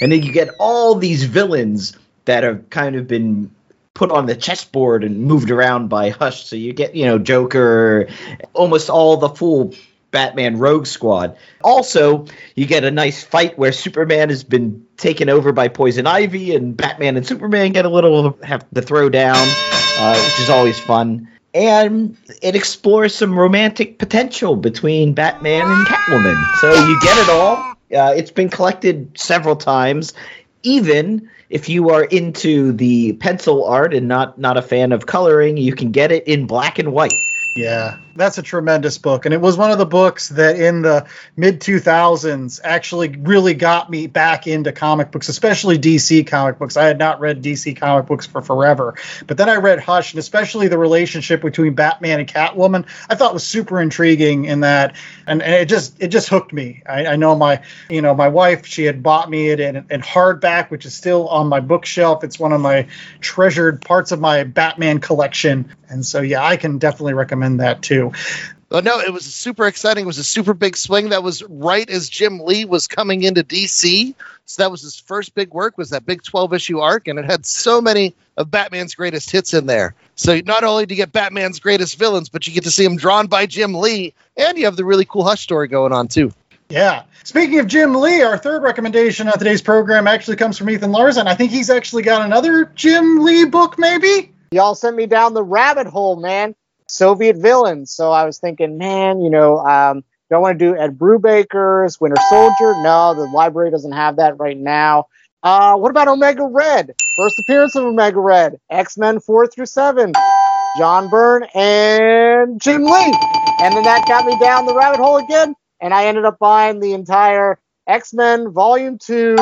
And then you get all these villains that have kind of been put on the chessboard and moved around by Hush. So you get, you know, Joker, almost all the full Batman Rogue Squad. Also, you get a nice fight where Superman has been taken over by Poison Ivy, and Batman and Superman get a little have to throw down, uh, which is always fun. And it explores some romantic potential between Batman and Catwoman. So you get it all. Uh, it's been collected several times. Even if you are into the pencil art and not not a fan of coloring, you can get it in black and white. Yeah, that's a tremendous book. And it was one of the books that in the mid 2000s actually really got me back into comic books, especially DC comic books. I had not read DC comic books for forever. But then I read Hush, and especially the relationship between Batman and Catwoman, I thought was super intriguing in that. And, and it just it just hooked me. I, I, know my you know my wife she had bought me it in, in hardback, which is still on my bookshelf. It's one of my treasured parts of my Batman collection. And so yeah, I can definitely recommend that too. Well, no, it was super exciting. It was a super big swing. That was right as Jim Lee was coming into DC. So that was his first big work. Was that big twelve issue arc, and it had so many of Batman's greatest hits in there. So not only do you get Batman's greatest villains, but you get to see them drawn by Jim Lee, and you have the really cool Hush story going on too. Yeah. Speaking of Jim Lee, our third recommendation on today's program actually comes from Ethan Larson. I think he's actually got another Jim Lee book, maybe. Y'all sent me down the rabbit hole, man. Soviet villains. So I was thinking, man, you know, um, do I want to do Ed Brubaker's Winter Soldier? No, the library doesn't have that right now. Uh, what about Omega Red? First appearance of Omega Red, X Men 4 through 7, John Byrne and Jim Lee. And then that got me down the rabbit hole again, and I ended up buying the entire X Men Volume 2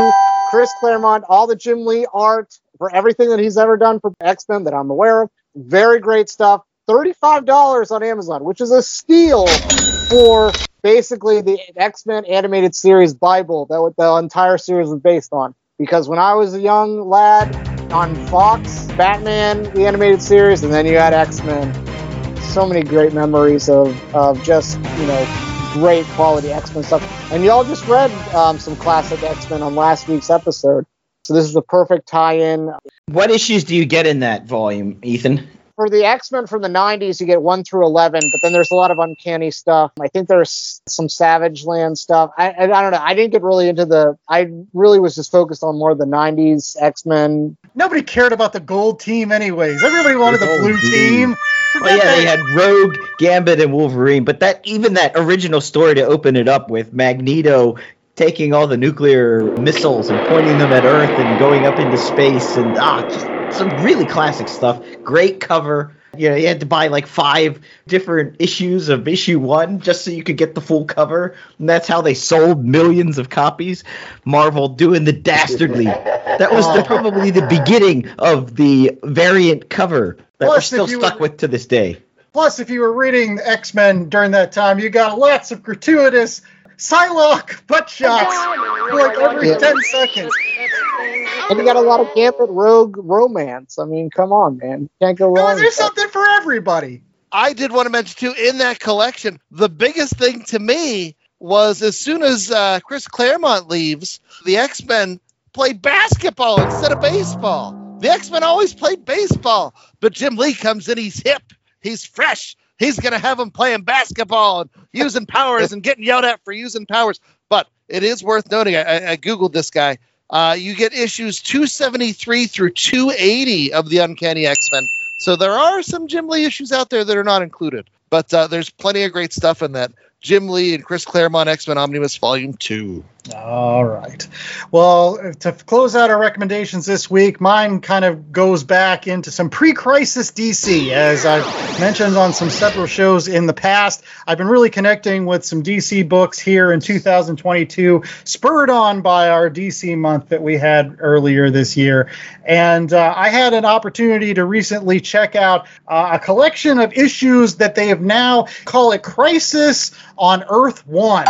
Chris Claremont, all the Jim Lee art for everything that he's ever done for X Men that I'm aware of. Very great stuff. $35 on Amazon, which is a steal for basically the X Men animated series Bible that the entire series was based on. Because when I was a young lad on Fox, Batman, the animated series, and then you had X Men. So many great memories of, of just, you know, great quality X Men stuff. And y'all just read um, some classic X Men on last week's episode. So this is the perfect tie in. What issues do you get in that volume, Ethan? For the X Men from the 90s, you get 1 through 11, but then there's a lot of uncanny stuff. I think there's some Savage Land stuff. I, I, I don't know. I didn't get really into the. I really was just focused on more of the 90s X Men. Nobody cared about the gold team, anyways. Everybody wanted the The blue gold team. Oh yeah, they had Rogue, Gambit, and Wolverine, but that even that original story to open it up with Magneto taking all the nuclear missiles and pointing them at Earth and going up into space and ah, just some really classic stuff. Great cover. You know, you had to buy like five different issues of issue one just so you could get the full cover. And that's how they sold millions of copies. Marvel doing the dastardly. That was the, oh. probably the beginning of the variant cover that we're still stuck were- with to this day. Plus, if you were reading X Men during that time, you got lots of gratuitous Psylocke butt shots for like every Yeah. 10 seconds. And you got a lot of Gambit Rogue romance. I mean, come on, man. Can't go No, wrong. there's with that. something for everybody. I did want to mention too in that collection, the biggest thing to me was as soon as uh, Chris Claremont leaves, the X Men play basketball instead of baseball. The X Men always played baseball, but Jim Lee comes in, he's hip, he's fresh, he's going to have them playing basketball and using powers and getting yelled at for using powers. But it is worth noting, I, I- I Googled this guy. Uh, you get issues 273 through 280 of the Uncanny X Men. So there are some Jim Lee issues out there that are not included, but uh, there's plenty of great stuff in that. Jim Lee and Chris Claremont X Men Omnibus Volume 2. All right. Well, to close out our recommendations this week, mine kind of goes back into some pre crisis DC. As I've mentioned on some several shows in the past, I've been really connecting with some DC books here in 2022, spurred on by our DC month that we had earlier this year. And uh, I had an opportunity to recently check out uh, a collection of issues that they have now call it Crisis on Earth One.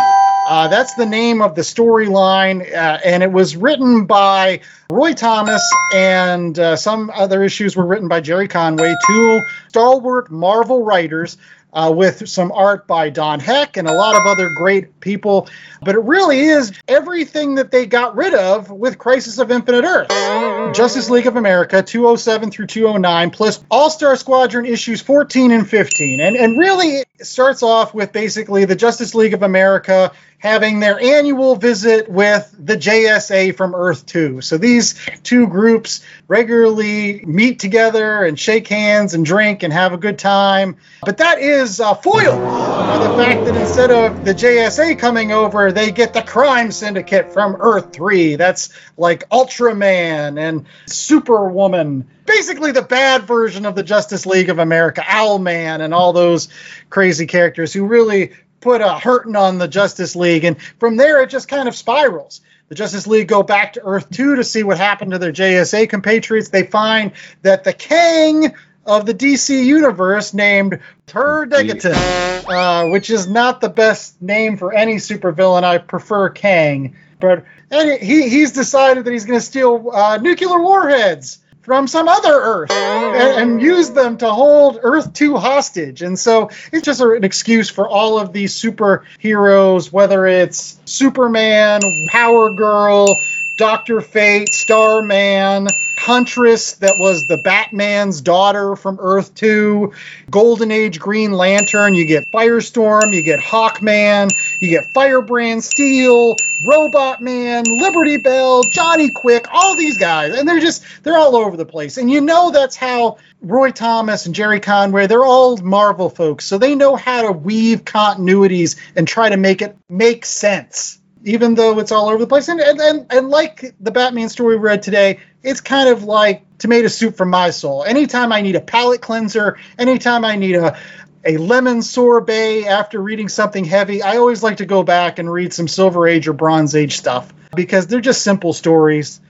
Uh, that's the name of the storyline, uh, and it was written by Roy Thomas, and uh, some other issues were written by Gerry Conway, two stalwart Marvel writers, uh, with some art by Don Heck and a lot of other great people. But it really is everything that they got rid of with Crisis of Infinite Earth. Justice League of America 207 through 209, plus All Star Squadron issues 14 and 15. And, and really, it starts off with basically the Justice League of America having their annual visit with the JSA from Earth 2. So these two groups regularly meet together and shake hands and drink and have a good time. But that is uh, foiled by the fact that instead of the JSA coming over, they get the crime syndicate from Earth 3. That's like Ultraman and Superwoman. Basically, the bad version of the Justice League of America, Owlman, and all those crazy characters who really put a hurting on the Justice League. And from there, it just kind of spirals. The Justice League go back to Earth 2 to see what happened to their JSA compatriots. They find that the Kang of the DC universe named Tur Degaton, uh, which is not the best name for any supervillain. I prefer Kang. But and he, he's decided that he's going to steal uh, nuclear warheads from some other Earth and, and use them to hold Earth 2 hostage. And so it's just an excuse for all of these superheroes, whether it's Superman, Power Girl, Doctor Fate, Starman, Huntress, that was the Batman's daughter from Earth 2, Golden Age Green Lantern, you get Firestorm, you get Hawkman, you get Firebrand Steel, Robot Man, Liberty Bell, Johnny Quick, all these guys. And they're just, they're all over the place. And you know that's how Roy Thomas and Gerry Conway, they're all Marvel folks. So they know how to weave continuities and try to make it make sense even though it's all over the place. And, and, and, and like the Batman story we read today, it's kind of like tomato soup for my soul. Anytime I need a palate cleanser, anytime I need a a lemon sorbet after reading something heavy, I always like to go back and read some Silver Age or Bronze Age stuff because they're just simple stories.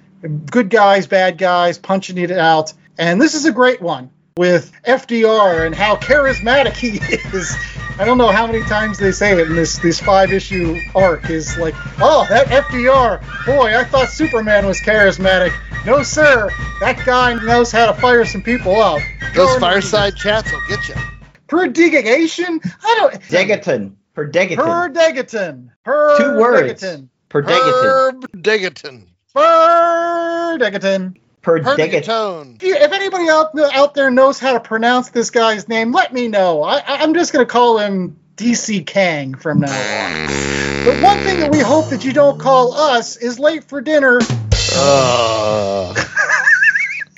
Good guys, bad guys, punching it out. And this is a great one with FDR and how charismatic he is. I don't know how many times they say it in this this five issue arc is like, oh, that FDR, boy, I thought Superman was charismatic. No, sir, that guy knows how to fire some people up. Those Jordan fireside chats will get you. Prodigation? I don't. Degaton. Per Degaton. Per Degaton. Per Two words. Degaton. Per Degaton. Herb Degaton. Per Degaton. Per Degaton. If if anybody out, out there knows how to pronounce this guy's name, let me know. I, I- I'm just going to call him DC Kang from now on. But one thing that we hope that you don't call us is late for dinner Uh,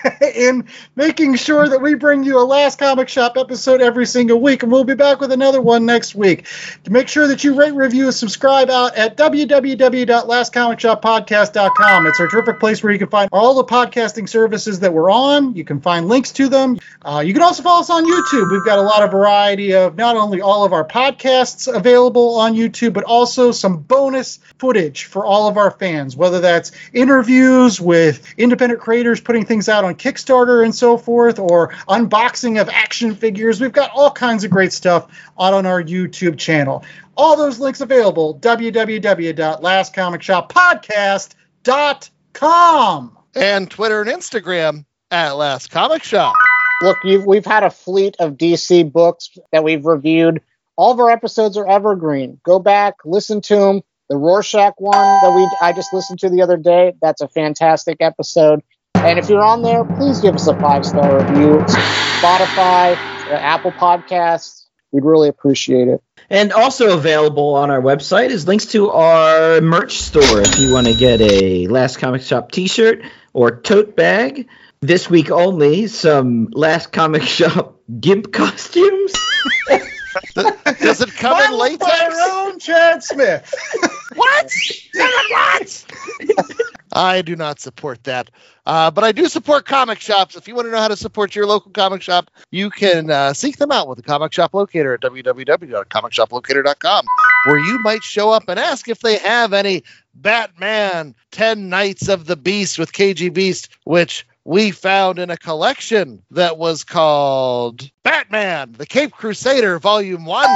in making sure that we bring you a Last Comic Shop episode every single week. And we'll be back with another one next week. To make sure that you rate, review, and subscribe out at www.lastcomicshoppodcast.com. It's our terrific place where you can find all the podcasting services that we're on. You can find links to them. Uh, you can also follow us on YouTube. We've got a lot of variety of not only all of our podcasts available on YouTube, but also some bonus footage for all of our fans, whether that's interviews with independent creators putting things out on Kickstarter and so forth, or unboxing of action figures. We've got all kinds of great stuff out on our YouTube channel. All those links available www.lastcomicshoppodcast.com. and Twitter and Instagram at Last Comic Shop. Look, you've, we've had a fleet of DC books that we've reviewed. All of our episodes are evergreen. Go back, listen to them. The Rorschach one that we I just listened to the other day, that's a fantastic episode. And if you're on there, please give us a five star review. Spotify, uh, Apple Podcasts, we'd really appreciate it. And also available on our website is links to our merch store if you want to get a Last Comic Shop t-shirt or tote bag. This week only, some Last Comic Shop GIMP costumes. Does it come in Modeled by latex? our own Chad Smith. What? what? I do not support that. Uh, but I do support comic shops. If you want to know how to support your local comic shop, you can uh, seek them out with the comic shop locator at www.comicshoplocator.com, where you might show up and ask if they have any Batman 10 Nights of the Beast with KG Beast, which we found in a collection that was called Batman, the Cape Crusader, Volume 1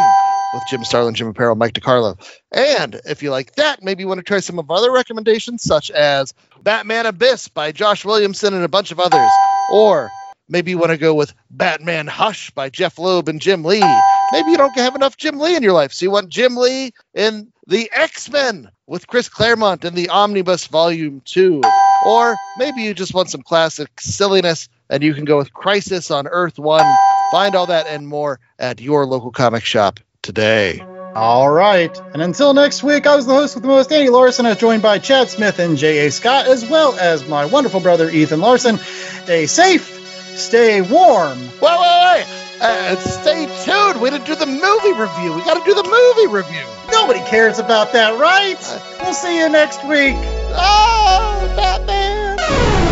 with Jim Starlin, Jim Aparo, Mike DeCarlo. And if you like that, maybe you want to try some of other recommendations, such as Batman Abyss by Josh Williamson and a bunch of others. Or maybe you want to go with Batman Hush by Jeph Loeb and Jim Lee. Maybe you don't have enough Jim Lee in your life, so you want Jim Lee in the X Men with Chris Claremont in the Omnibus Volume 2. Or maybe you just want some classic silliness and you can go with Crisis on Earth 1. Find all that and more at your local comic shop today. All right. And until next week, I was the host with the most, Andy Larson. I was joined by Chad Smith and J.A. Scott, as well as my wonderful brother, Ethan Larson. Stay safe, stay warm. Wait, wait, wait. Uh, stay tuned. We didn't do the movie review. We got to do the movie review. Nobody cares about that, right? We'll see you next week. Oh, Batman.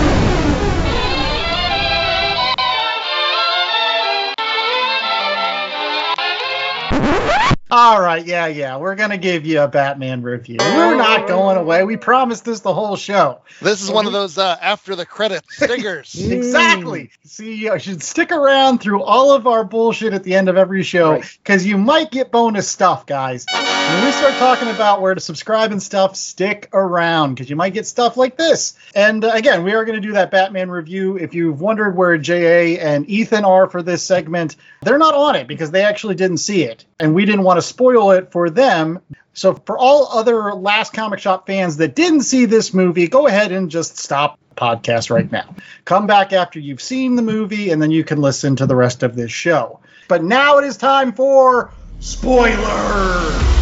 All right, yeah, yeah. We're going to give you a Batman review. We're not going away. We promised this the whole show. This is one of those uh, after the credits stingers. Exactly. See, you should stick around through all of our bullshit at the end of every show because you might get bonus stuff, guys. When we start talking about where to subscribe and stuff, stick around because you might get stuff like this. And uh, again, we are going to do that Batman review. If you've wondered where JA and Ethan are for this segment, they're not on it because they actually didn't see it. And we didn't want to spoil it for them. So, for all other Last Comic Shop fans that didn't see this movie, go ahead and just stop the podcast right now. Come back after you've seen the movie, and then you can listen to the rest of this show. But now it is time for spoilers.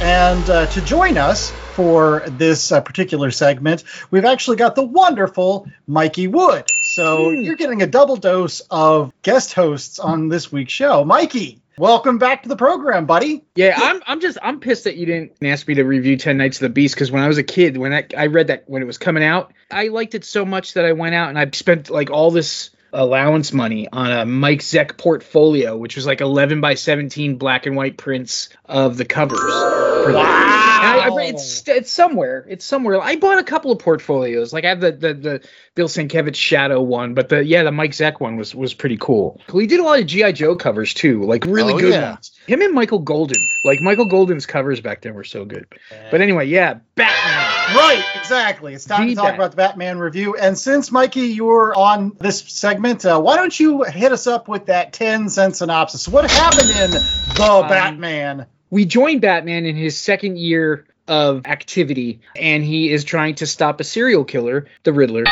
And uh, to join us for this uh, particular segment, we've actually got the wonderful Mikey Wood. So you're getting a double dose of guest hosts on this week's show. Mikey, welcome back to the program, buddy. Yeah, I'm I'm just I'm pissed that you didn't ask me to review Ten Nights of the Beast because when I was a kid, when I, I read that when it was coming out, I liked it so much that I went out and I spent like all this allowance money on a Mike Zeck portfolio, which was like 11 by 17 black and white prints of the covers. For wow. I, I, it's it's somewhere. It's somewhere. I bought a couple of portfolios. Like I have the the, the Bill Sienkiewicz Shadow one, but the yeah the Mike Zeck one was was pretty cool. He did a lot of GI Joe covers too, like really Oh, good yeah. ones. Him and Michael Golden, like Michael Golden's covers back then were so good. But anyway, yeah, Batman. Right, exactly. It's time The to talk Bat- about the Batman review. And since Mikey, you're on this segment, uh, why don't you hit us up with that 10 cent synopsis? What happened in The Um, Batman? we joined Batman in his second year of activity, and he is trying to stop a serial killer, the Riddler,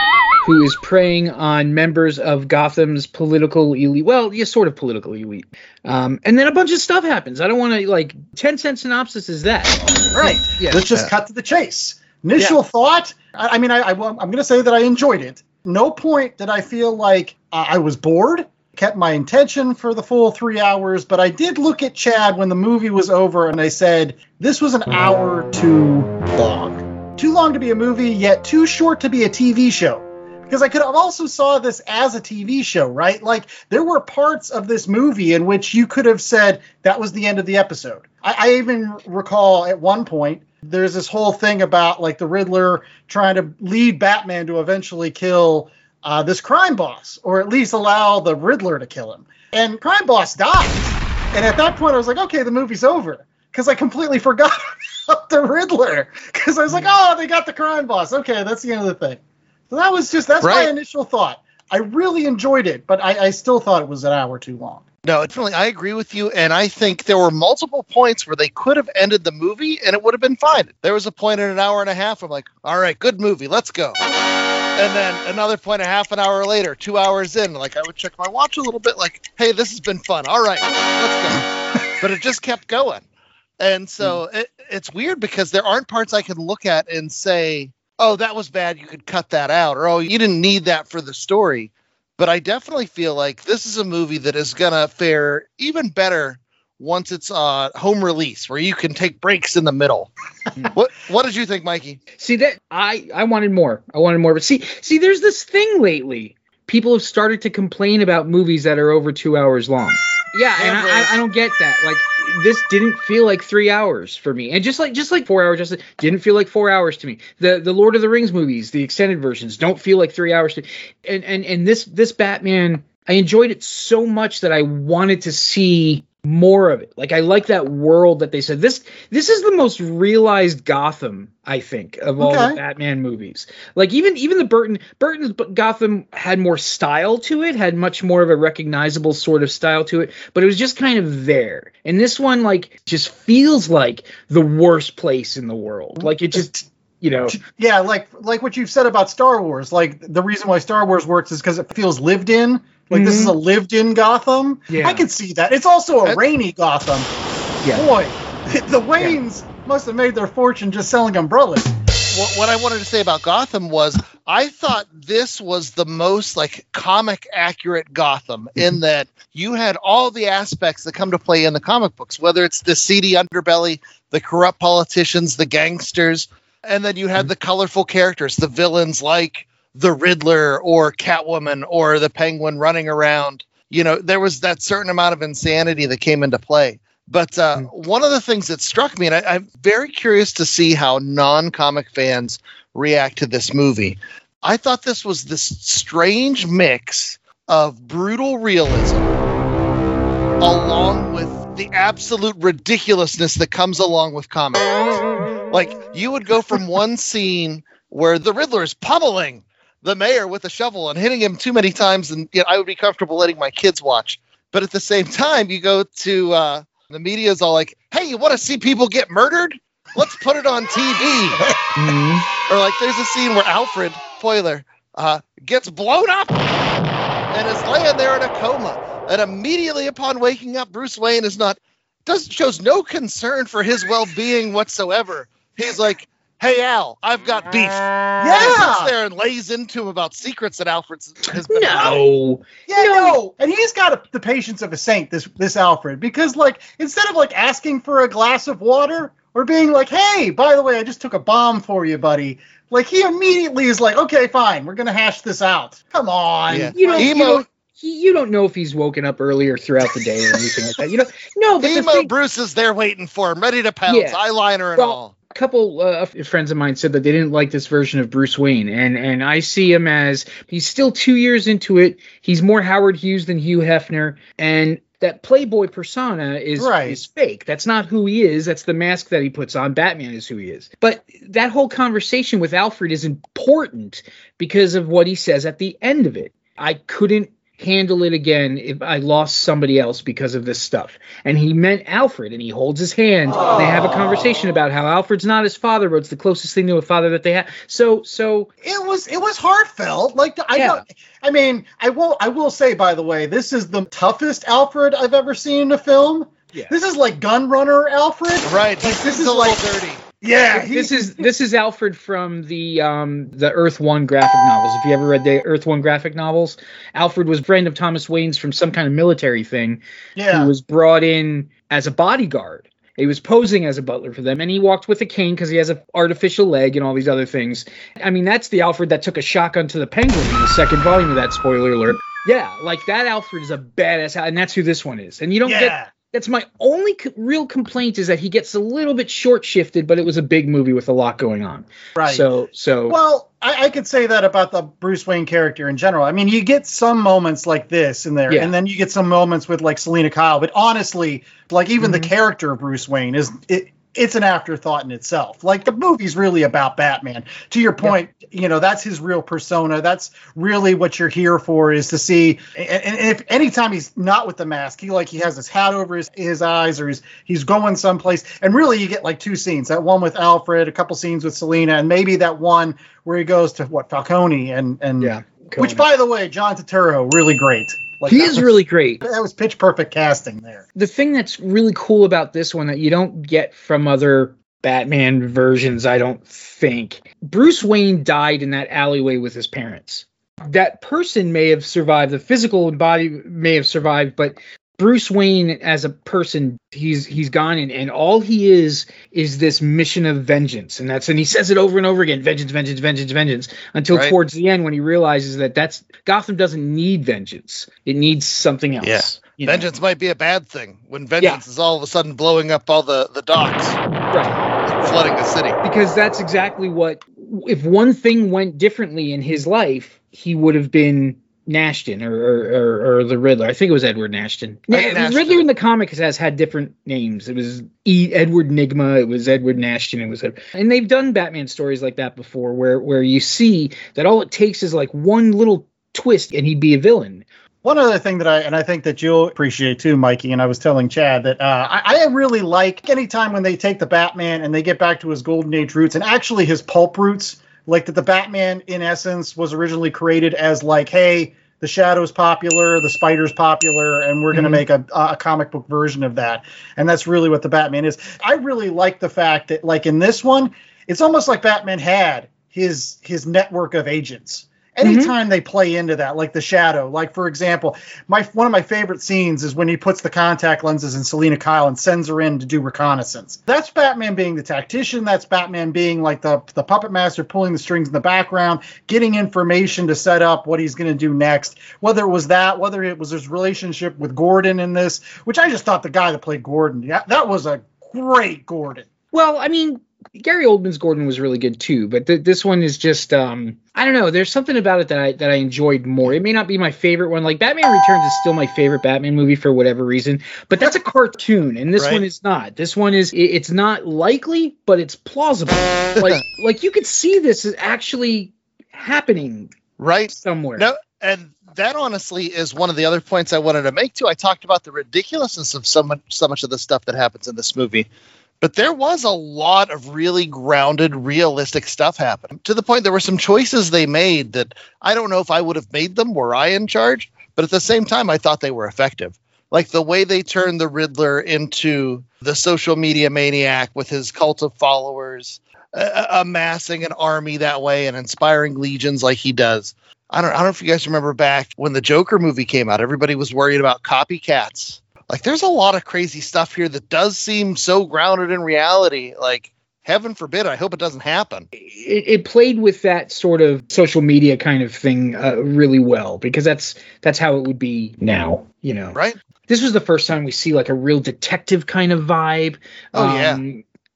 who is preying on members of Gotham's political elite. Well, yeah, sort of political elite. Um, and then a bunch of stuff happens. I don't want to like ten cent synopsis is that. Right. Yeah. Let's just cut to the chase. Initial thought. I, I mean, I, I, am going to say that I enjoyed it. No point did I feel like uh, I was bored. Kept my intention for the full three hours, but I did look at Chad when the movie was over, and I said this was an hour too long. Too long to be a movie, yet too short to be a TV show. Because I could have also saw this as a TV show, right? Like there were parts of this movie in which you could have said that was the end of the episode. I, I even recall at one point there's this whole thing about like the Riddler trying to lead Batman to eventually kill uh, this crime boss, or at least allow the Riddler to kill him. And crime boss dies. And at that point, I was like, okay, the movie's over. Because I completely forgot about the Riddler. Because I was like, oh, they got the crime boss. Okay, that's the end of the thing. So that was just, that's my initial thought. I really enjoyed it, but I, I still thought it was an hour too long. No, definitely. I agree with you. And I think there were multiple points where they could have ended the movie and it would have been fine. There was a point in an hour and a half. I'm like, all right, good movie. Let's go. And then another point a half an hour later, two hours in, like I would check my watch a little bit, like, hey, this has been fun. All right, let's go. but it just kept going. And so hmm. it, it's weird because there aren't parts I can look at and say, oh, that was bad. You could cut that out. Or, oh, you didn't need that for the story but I definitely feel like this is a movie that is gonna fare even better once it's uh home release where you can take breaks in the middle. what what did you think, Mikey? See that I I wanted more. I wanted more. But see see there's this thing lately. People have started to complain about movies that are over two hours long. Yeah, and I, I, I don't get that. Like this didn't feel like three hours for me, and just like just like four hours, just didn't feel like four hours to me. The the Lord of the Rings movies, the extended versions, don't feel like three hours. To, and and and this this Batman, I enjoyed it so much that I wanted to see more of it. Like I like that world that they said this this is the most realized Gotham I think of all Okay. the Batman movies. Like even even the Burton Burton's Gotham had more style to it, had much more of a recognizable sort of style to it, but it was just kind of there. And this one like just feels like the worst place in the world. Like it just you know Yeah, like like what you've said about Star Wars. Like the reason why Star Wars works is because it feels lived in. Like this is mm-hmm. a lived in Gotham. Yeah. I can see that. It's also a That's- rainy Gotham. Yeah. Boy, the Waynes must have made their fortune just selling umbrellas. What, what I wanted to say about Gotham was I thought this was the most like comic accurate Gotham mm-hmm. in that you had all the aspects that come to play in the comic books, whether it's the seedy underbelly, the corrupt politicians, the gangsters, and then you had mm-hmm. the colorful characters, the villains like the Riddler or Catwoman or the Penguin running around. You know, there was that certain amount of insanity that came into play. But uh, one of the things that struck me, and I, I'm very curious to see how non comic fans react to this movie. I thought this was this strange mix of brutal realism along with the absolute ridiculousness that comes along with comic books. Like, you would go from one scene where the Riddler is pummeling the mayor with a shovel and hitting him too many times, and you know, I would be comfortable letting my kids watch. But at the same time, you go to uh, the media's all like, "Hey, you want to see people get murdered? Let's put it on TV." mhm. or like, there's a scene where Alfred, spoiler, uh, gets blown up and is laying there in a coma. And immediately upon waking up, Bruce Wayne is not does shows no concern for his well-being whatsoever. He's like, "Hey Al, I've got beef." Yeah, he sits there and lays into him about secrets that Alfred has been. no. Yeah, no. And he's got a, the patience of a saint, this this Alfred, because like instead of like asking for a glass of water or being like, "Hey, by the way, I just took a bomb for you, buddy." Like he immediately is like, "Okay, fine, we're gonna hash this out." Come on, Yeah. You don't, you Emo- he- you don't know if he's woken up earlier throughout the day or anything like that. You know, no, but the Emo thing, Bruce is there waiting for him, ready to pounce, Yeah. eyeliner and Well, all. A couple uh, friends of mine said that they didn't like this version of Bruce Wayne, and and I see him as he's still two years into it. He's more Howard Hughes than Hugh Hefner, and that Playboy persona is Right. is fake. That's not who he is. That's the mask that he puts on. Batman is who he is. But that whole conversation with Alfred is important because of what he says at the end of it. I couldn't handle it again if I lost somebody else because of this stuff. And he meant Alfred, and he holds his hand. And they have a conversation about how Alfred's not his father, but it's the closest thing to a father that they have. So, so it was it was heartfelt. Like I Yeah. don't, I mean, I will I will say by the way, this is the toughest Alfred I've ever seen in a film. Yeah. This is like Gunrunner Alfred. Right, Like this this is is a like little dirty. Yeah. he- this is this is Alfred from the um the Earth One graphic novels. If you ever read the Earth One graphic novels, Alfred was a friend of Thomas Wayne's from some kind of military thing. yeah. He was brought in as a bodyguard. He was posing as a butler for them, and he walked with a cane because he has an artificial leg and all these other things. I mean, that's the Alfred that took a shotgun to the Penguin in the second volume of that. Spoiler alert. Yeah, like that Alfred is a badass, and that's who this one is. And you don't yeah. get that's my only co- real complaint is that he gets a little bit short shifted, but it was a big movie with a lot going on. right. So, so Well, I, I could say that about the Bruce Wayne character in general. I mean, you get some moments like this in there, Yeah. and then you get some moments with like Selina Kyle. But honestly, like even the Mhm. character of Bruce Wayne is it, it's an afterthought in itself. Like the movie's really about Batman. To your point, you know that's his real persona. That's really what you're here for is to see. And, and if anytime he's not with the mask, he like he has his hat over his, his eyes or he's he's going someplace. And really, you get like two scenes. That one with Alfred, a couple scenes with Selina, and maybe that one where he goes to what Falcone and and yeah. Which, by the way, John Turturro really great. Like, he is was- really great. That was pitch perfect casting there. the thing that's really cool about this one that you don't get from other Batman versions, I don't think. Bruce Wayne died in that alleyway with his parents. That person may have survived, the physical body may have survived, but Bruce Wayne as a person, he's he's gone and, and all he is is this mission of vengeance. And that's and he says it over and over again, vengeance, vengeance, vengeance, vengeance, until Right. towards the end when he realizes that that's Gotham doesn't need vengeance. It needs something else. Yeah. you know? Vengeance might be a bad thing when vengeance is all of a sudden blowing up all the, the docks, Right. and flooding the city. because that's exactly what if one thing went differently in his life he would have been Nashton or, or, or, or the Riddler. I think it was Edward Nashton. Think the Nashton. Riddler in the comics has had different names. It was e- Edward Nygma. It was Edward Nashton. It was, and they've done Batman stories like that before, where where you see that all it takes is like one little twist, and he'd be a villain. One other thing that I and I think that you'll appreciate too, Mikey, and I was telling Chad that uh, I, I really like anytime when they take the Batman and they get back to his golden age roots and actually his pulp roots, like that the Batman in essence was originally created as like, hey, the Shadow's popular, the Spider's popular, and we're going to Mhm. make a, a comic book version of that, and that's really what the Batman is. I really like the fact that like in this one, it's almost like Batman had his his network of agents Mm-hmm. anytime they play into that like the shadow like for example my one of my favorite scenes is when he puts the contact lenses in selina kyle and sends her in to do reconnaissance. That's batman being the tactician. That's batman being like the the puppet master pulling the strings in the background getting information to set up what he's going to do next. Whether it was that whether it was his relationship with gordon in this which i just thought the guy that played gordon yeah that was a great gordon. Well, I mean, Gary Oldman's Gordon was really good too, but th- this one is just um I don't know. There's something about it that I that I enjoyed more. It may not be my favorite one. Like Batman Returns is still my favorite Batman movie for whatever reason, but that's a cartoon, and this Right. one is not. This one is it- it's not likely, but it's plausible. like like you could see this is actually happening Right? somewhere. No, and that honestly is one of the other points I wanted to make too. I talked about the ridiculousness of so much, so much of the stuff that happens in this movie, but there was a lot of really grounded, realistic stuff happening. To the point, there were some choices they made that I don't know if I would have made them were I in charge, but at the same time, I thought they were effective. Like the way they turned the Riddler into the social media maniac with his cult of followers, uh, amassing an army that way and inspiring legions like he does. I don't, I don't know if you guys remember back when the Joker movie came out, everybody was worried about copycats like there's a lot of crazy stuff here that does seem so grounded in reality. Like heaven forbid, I hope it doesn't happen. It, it played with that sort of social media kind of thing uh, really well because that's that's how it would be now. You know, Right? this was the first time we see like a real detective kind of vibe. Oh, yeah.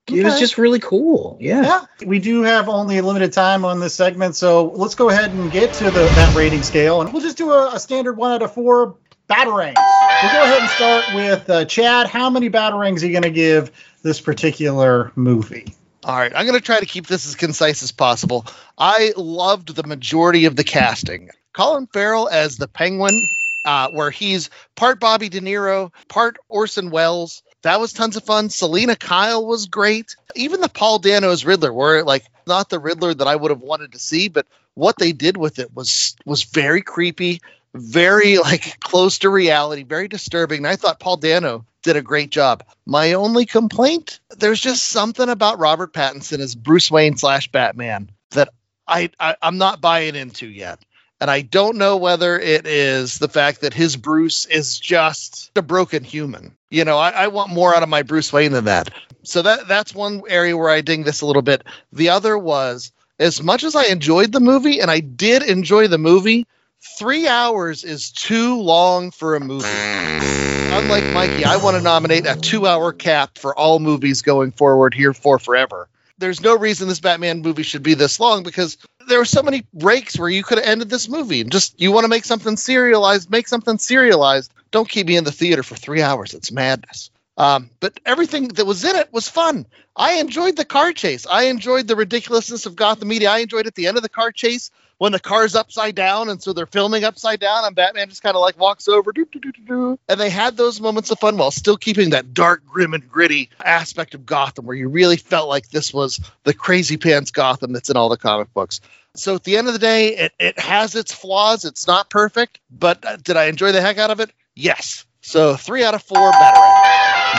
It was just really cool. Yeah. Yeah, we do have only a limited time on this segment, so let's go ahead and get to the that rating scale, and we'll just do a, a standard one out of four batarangs. We'll go ahead and start with uh, Chad. How many batarangs are you going to give this particular movie? All right, I'm going to try to keep this as concise as possible. I loved the majority of the casting. Colin Farrell as the Penguin, uh, where he's part Bobby De Niro, part Orson Welles. That was tons of fun. Selina Kyle was great. Even the Paul Dano's Riddler, were like not the Riddler that I would have wanted to see, but what they did with it was was very creepy, very like close to reality, very disturbing. And I thought Paul Dano did a great job. My only complaint, there's just something about Robert Pattinson as Bruce Wayne slash Batman that I, I I'm not buying into yet. And I don't know whether it is the fact that his Bruce is just a broken human. You know, I, I want more out of my Bruce Wayne than that. So that that's one area where I ding this a little bit. The other was as much as I enjoyed the movie, and I did enjoy the movie, three hours is too long for a movie. Unlike Mikey, I want to nominate a two hour cap for all movies going forward here for forever. There's no reason this Batman movie should be this long because there were so many breaks where you could have ended this movie and just you want to make something serialized, make something serialized. Don't keep me in the theater for three hours. It's madness. Um, but everything that was in it was fun. I enjoyed the car chase. I enjoyed the ridiculousness of Gotham Media. I enjoyed at the end of the car chase when the car's upside down and so they're filming upside down and Batman just kind of like walks over doo, doo, doo, doo, doo. and they had those moments of fun while still keeping that dark grim and gritty aspect of Gotham where you really felt like this was the crazy pants Gotham that's in all the comic books. So at the end of the day, it, it has its flaws. It's not perfect, but uh, did I enjoy the heck out of it? Yes. So three out of four better.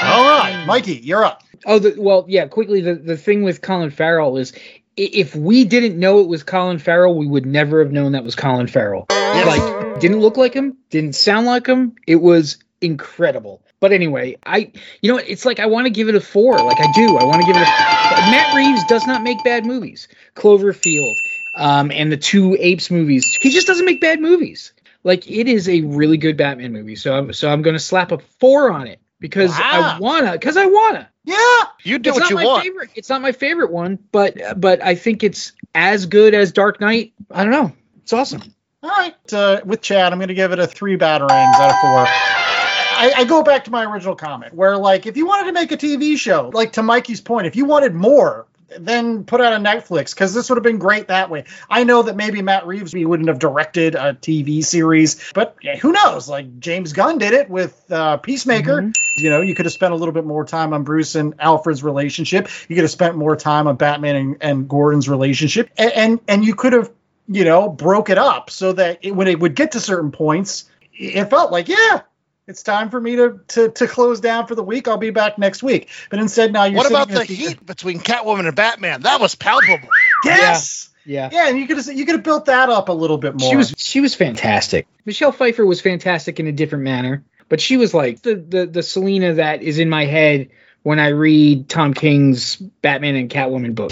All right, Mikey, you're up. Oh, the, well, yeah. Quickly, the the thing with Colin Farrell is, i- if we didn't know it was Colin Farrell, we would never have known that was Colin Farrell. Like, didn't look like him, didn't sound like him. It was incredible. But anyway, I, you know, it's like I want to give it a four. Like I do. I want to give it a. Matt Reeves does not make bad movies. Cloverfield, um, and the two Apes movies. He just doesn't make bad movies. Like it is a really good Batman movie. So I'm so I'm gonna slap a four on it because I wanna because I wanna. Yeah, You do it's what not you my want. favorite. It's not my favorite one, but but I think it's as good as Dark Knight. I don't know. It's awesome. All right, uh, with Chad, I'm going to give it a three batarangs out of four. I, I go back to my original comment where, like, if you wanted to make a TV show, like to Mikey's point, if you wanted more, then put out on Netflix because this would have been great that way. I know that maybe Matt Reeves he wouldn't have directed a TV series, but yeah, who knows? Like James Gunn did it with uh, Peacemaker. Mhm. You know, you could have spent a little bit more time on Bruce and Alfred's relationship. You could have spent more time on Batman and, and Gordon's relationship, and, and and you could have you know broke it up so that it, when it would get to certain points, it felt like yeah. It's time for me to, to to close down for the week. I'll be back next week. But instead, now you're What about in the theater- heat between Catwoman and Batman? That was palpable. Yes. Yeah. Yeah, and you could have you could have built that up a little bit more. She was she was fantastic. Michelle Pfeiffer was fantastic in a different manner, but she was like the the the Selina that is in my head when I read Tom King's Batman and Catwoman book.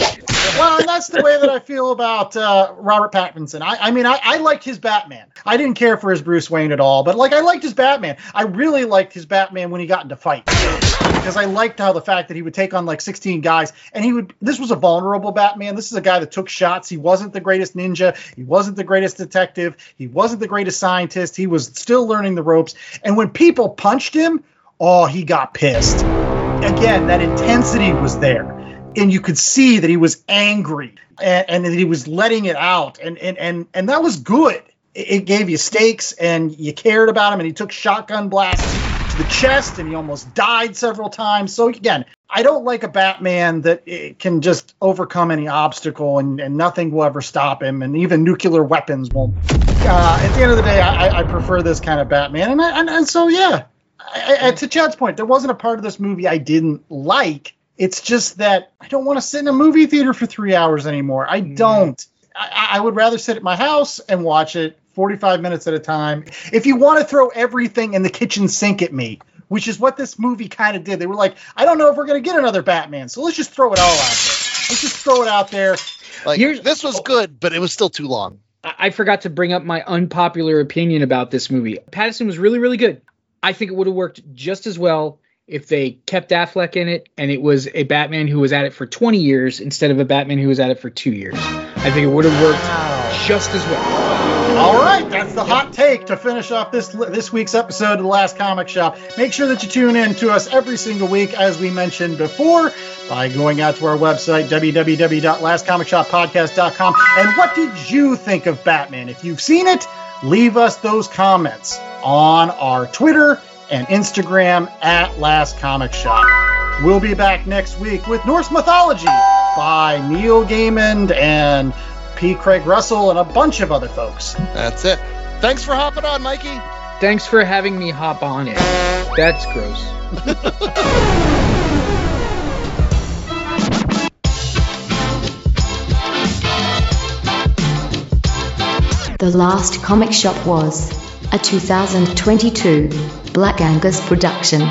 Well, and that's the way that I feel about uh, Robert Pattinson. I, I mean, I, I liked his Batman. I didn't care for his Bruce Wayne at all, but like I liked his Batman. I really liked his Batman when he got into fights because I liked how the fact that he would take on like 16 guys and he would. This was a vulnerable Batman. This is a guy that took shots. He wasn't the greatest ninja. He wasn't the greatest detective. He wasn't the greatest scientist. He was still learning the ropes. And when people punched him, oh, he got pissed. Again, that intensity was there and you could see that he was angry and, and that he was letting it out. And and and, and that was good. It, it gave you stakes and you cared about him and he took shotgun blasts to the chest and he almost died several times. So again i don't like a batman that can just overcome any obstacle and, and nothing will ever stop him and even nuclear weapons won't. Uh, at the end of the day i, I- prefer this kind of batman. And, I, and, and so yeah I, to Chad's point, there wasn't a part of this movie I didn't like. It's just that I don't want to sit in a movie theater for three hours anymore. I mm-hmm. don't. I, I would rather sit at my house and watch it 45 minutes at a time. If you want to throw everything in the kitchen sink at me, which is what this movie kind of did. They were like, I don't know if we're going to get another Batman, so let's just throw it all out there. Let's just throw it out there. Like Here's- this was good, but it was still too long. I I forgot to bring up my unpopular opinion about this movie. Pattinson was really, really good. I think it would have worked just as well if they kept Affleck in it and it was a Batman who was at it for 20 years instead of a Batman who was at it for two years. I think it would have worked just as well. All right, that's the hot take to finish off this this week's episode of the Last Comic Shop. Make sure that you tune in to us every single week, as we mentioned before, by going out to our website www.lastcomicshoppodcast.com. And what did you think of Batman? If you've seen it, leave us those comments on our Twitter and Instagram at Last Comic Shop. We'll be back next week with Norse Mythology by Neil Gaiman and P. Craig Russell and a bunch of other folks. That's it. Thanks for hopping on, Mikey. Thanks for having me hop on it. That's gross. The Last Comic Shop was a 2022 Black Angus production.